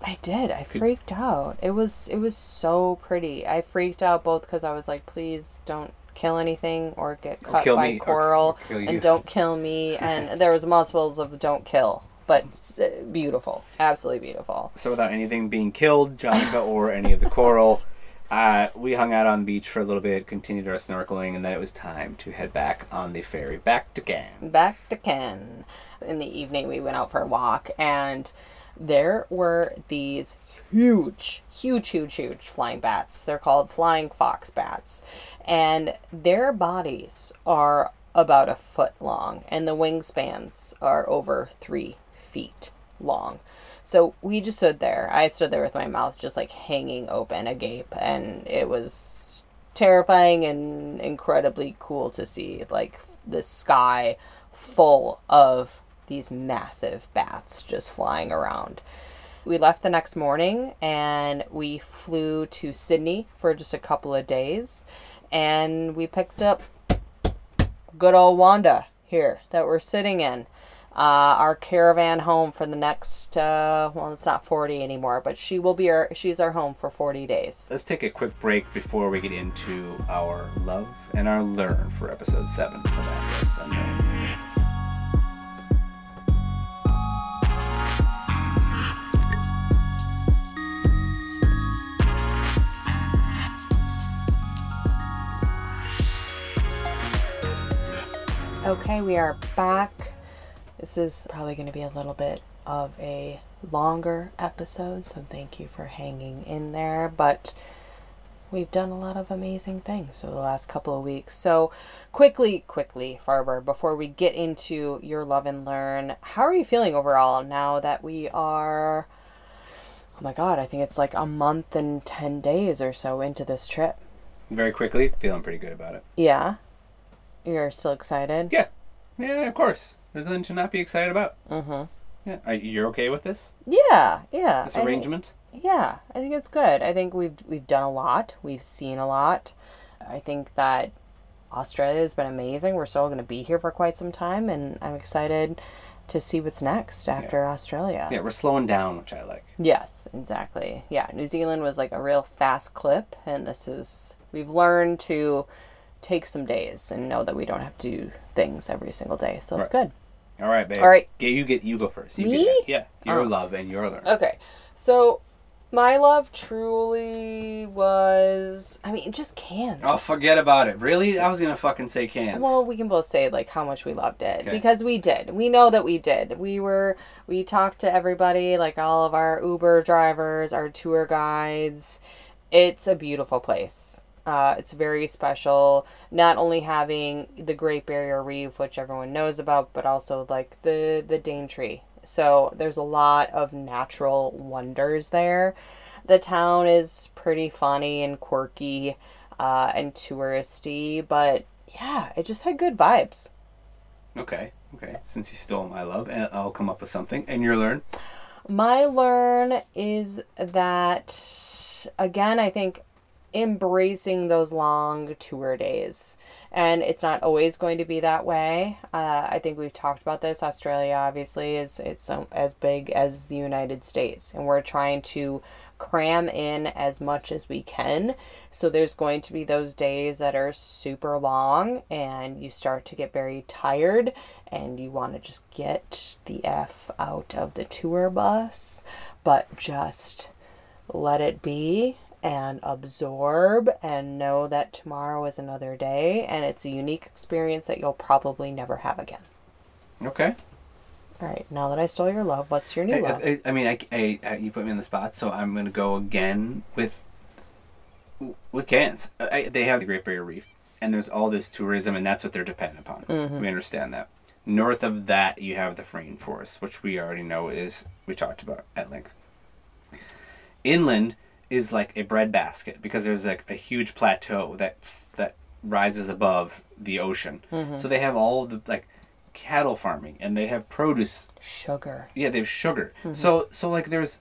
[SPEAKER 2] I did. I freaked out. It was it was so pretty. I freaked out both because I was like, please don't kill anything or get
[SPEAKER 1] Or
[SPEAKER 2] cut
[SPEAKER 1] kill
[SPEAKER 2] by
[SPEAKER 1] me, or-
[SPEAKER 2] coral
[SPEAKER 1] or kill you.
[SPEAKER 2] and don't kill me. And there was multiples of don't kill, but s- beautiful, absolutely beautiful.
[SPEAKER 1] so without anything being killed, Jonica or any of the coral. Uh, we hung out on the beach for a little bit, continued our snorkeling, and then it was time to head back on the ferry back to Cairns.
[SPEAKER 2] Back to Ken. In the evening, we went out for a walk, and there were these huge, huge, huge, huge flying bats. They're called flying fox bats, and their bodies are about a foot long, and the wingspans are over three feet long. So we just stood there. I stood there with my mouth just like hanging open, agape, and it was terrifying and incredibly cool to see. Like the sky full of these massive bats just flying around. We left the next morning and we flew to Sydney for just a couple of days, and we picked up good old Wanda here that we're sitting in. Uh, our caravan home for the next uh, well it's not 40 anymore but she will be our she's our home for 40 days
[SPEAKER 1] Let's take a quick break before we get into our love and our learn for episode 7 of Address Unknown.
[SPEAKER 2] Okay, we are back. This is probably going to be a little bit of a longer episode, so thank you for hanging in there. But we've done a lot of amazing things over the last couple of weeks. So, quickly, quickly, Farber, before we get into your love and learn, how are you feeling overall now that we are, oh my god, I think it's like a month and 10 days or so into this trip?
[SPEAKER 1] Very quickly, feeling pretty good about it.
[SPEAKER 2] Yeah? You're still excited?
[SPEAKER 1] Yeah, yeah, of course. There's nothing to not be excited about.
[SPEAKER 2] Mm-hmm.
[SPEAKER 1] Yeah, are, you're okay with this?
[SPEAKER 2] Yeah, yeah.
[SPEAKER 1] This
[SPEAKER 2] I think-
[SPEAKER 1] arrangement?
[SPEAKER 2] Yeah, I think it's good. I think we've we've done a lot. We've seen a lot. I think that Australia has been amazing. We're still going to be here for quite some time, and I'm excited to see what's next after Australia.
[SPEAKER 1] Yeah, we're slowing down, which I like.
[SPEAKER 2] Yes, exactly. Yeah, New Zealand was like a real fast clip, and this is we've learned to take some days and know that we don't have to do things every single day. So it's good.
[SPEAKER 1] All right, babe.
[SPEAKER 2] All right.
[SPEAKER 1] Get you get you go first. You
[SPEAKER 2] Me?
[SPEAKER 1] Get, yeah, your
[SPEAKER 2] Oh.
[SPEAKER 1] love and your learn.
[SPEAKER 2] Okay, so my love truly was. I mean, just cans.
[SPEAKER 1] Oh, forget about it. Really? I was gonna fucking say cans.
[SPEAKER 2] Well, we can both say like how much we loved it
[SPEAKER 1] Okay.
[SPEAKER 2] because we did. We know that we did. We were we talked to everybody, like all of our Uber drivers, our tour guides. It's a beautiful place. Uh, it's very special. Not only having the Great Barrier Reef, which everyone knows about, but also like the the Daintree. So there's a lot of natural wonders there. The town is pretty funny and quirky uh, and touristy, but yeah, it just had good vibes.
[SPEAKER 1] okay, okay. Since you stole my love, and I'll come up with something. And your learn.
[SPEAKER 2] My learn is that again, I think embracing those long tour days. And it's not always going to be that way. Uh, I think we've talked about this. Australia, obviously, is it's as big as the United States, and we're trying to cram in as much as we can. So there's going to be those days that are super long, and you start to get very tired, and you want to just get the f out of the tour bus, but just let it be and absorb and know that tomorrow is another day and it's a unique experience that you'll probably never have again.
[SPEAKER 1] Okay.
[SPEAKER 2] All right, now that I stole your love, what's your new
[SPEAKER 1] I,
[SPEAKER 2] love?
[SPEAKER 1] I, I mean, I, I, you put me on the spot, so I'm gonna go again with with cans. I, they have the Great Barrier Reef, and there's all this tourism, and that's what they're dependent upon.
[SPEAKER 2] Mm-hmm.
[SPEAKER 1] We understand that. North of that, you have the Frayne Forest, which we already know is we talked about at length. Inland is like a breadbasket because there's like a huge plateau that that rises above the ocean.
[SPEAKER 2] Mm-hmm.
[SPEAKER 1] So they have all the like cattle farming, and they have produce
[SPEAKER 2] Sugar.
[SPEAKER 1] yeah, they have sugar. So so like there's,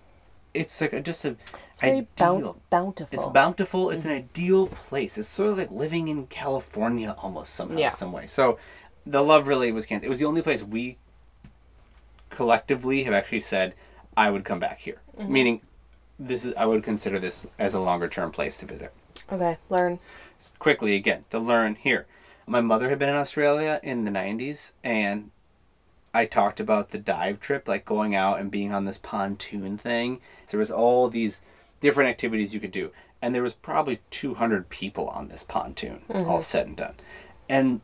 [SPEAKER 1] it's like a, just a
[SPEAKER 2] Mm-hmm. It's very
[SPEAKER 1] ideal.
[SPEAKER 2] bount- bountiful.
[SPEAKER 1] It's bountiful. It's an
[SPEAKER 2] Mm-hmm.
[SPEAKER 1] ideal place. It's sort of like living in California almost somehow,
[SPEAKER 2] Yeah.
[SPEAKER 1] some way. So, the love really was Kansas. It was the only place we collectively have actually said I would come back here.
[SPEAKER 2] Mm-hmm.
[SPEAKER 1] Meaning, this is I would consider this as a longer term place to visit.
[SPEAKER 2] Okay, learn.
[SPEAKER 1] Quickly again to learn here. My mother had been in Australia in the '90s, and I talked about the dive trip, like going out and being on this pontoon thing. There was all these different activities you could do, and there was probably 200 people on this pontoon, mm-hmm. all said and done. And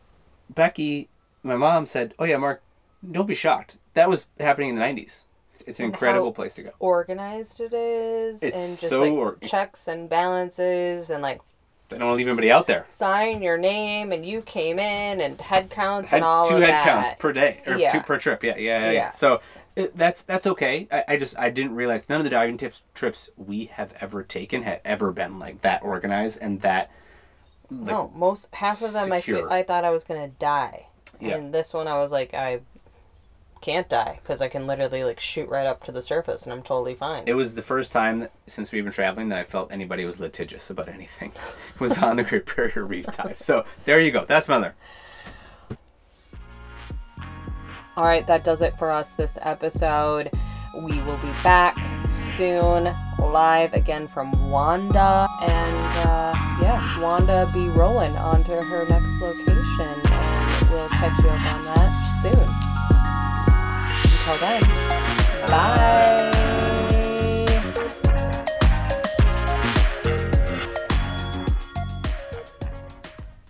[SPEAKER 1] Becky, my mom said, "Oh yeah, Mark, don't be shocked. That was happening in the '90s. It's an incredible place to go."
[SPEAKER 2] Organized it is,
[SPEAKER 1] It's
[SPEAKER 2] and just
[SPEAKER 1] so
[SPEAKER 2] like
[SPEAKER 1] or-
[SPEAKER 2] checks and balances, and like
[SPEAKER 1] They don't leave anybody out there.
[SPEAKER 2] sign your name, and you came in, and head counts
[SPEAKER 1] Had
[SPEAKER 2] and all
[SPEAKER 1] two
[SPEAKER 2] of
[SPEAKER 1] head
[SPEAKER 2] that.
[SPEAKER 1] counts per day or
[SPEAKER 2] Yeah.
[SPEAKER 1] two per trip. Yeah, yeah, yeah. yeah. So it, that's that's okay. I, I just I didn't realize none of the diving tips trips we have ever taken had ever been like that organized and that. Like,
[SPEAKER 2] no, most half of them I feel. I thought I was gonna die,
[SPEAKER 1] Yeah.
[SPEAKER 2] and this one I was like I can't die because I can literally like shoot right up to the surface and I'm totally fine.
[SPEAKER 1] It was the first time since we've been traveling that I felt anybody was litigious about anything. was on the Great Barrier Reef dive. So there you go. That's my learn.
[SPEAKER 2] All right, that does it for us this episode. We will be back soon, live again from Wanda, and uh, yeah, Wanda be rolling onto her next location, and we'll catch you up on that until then, bye.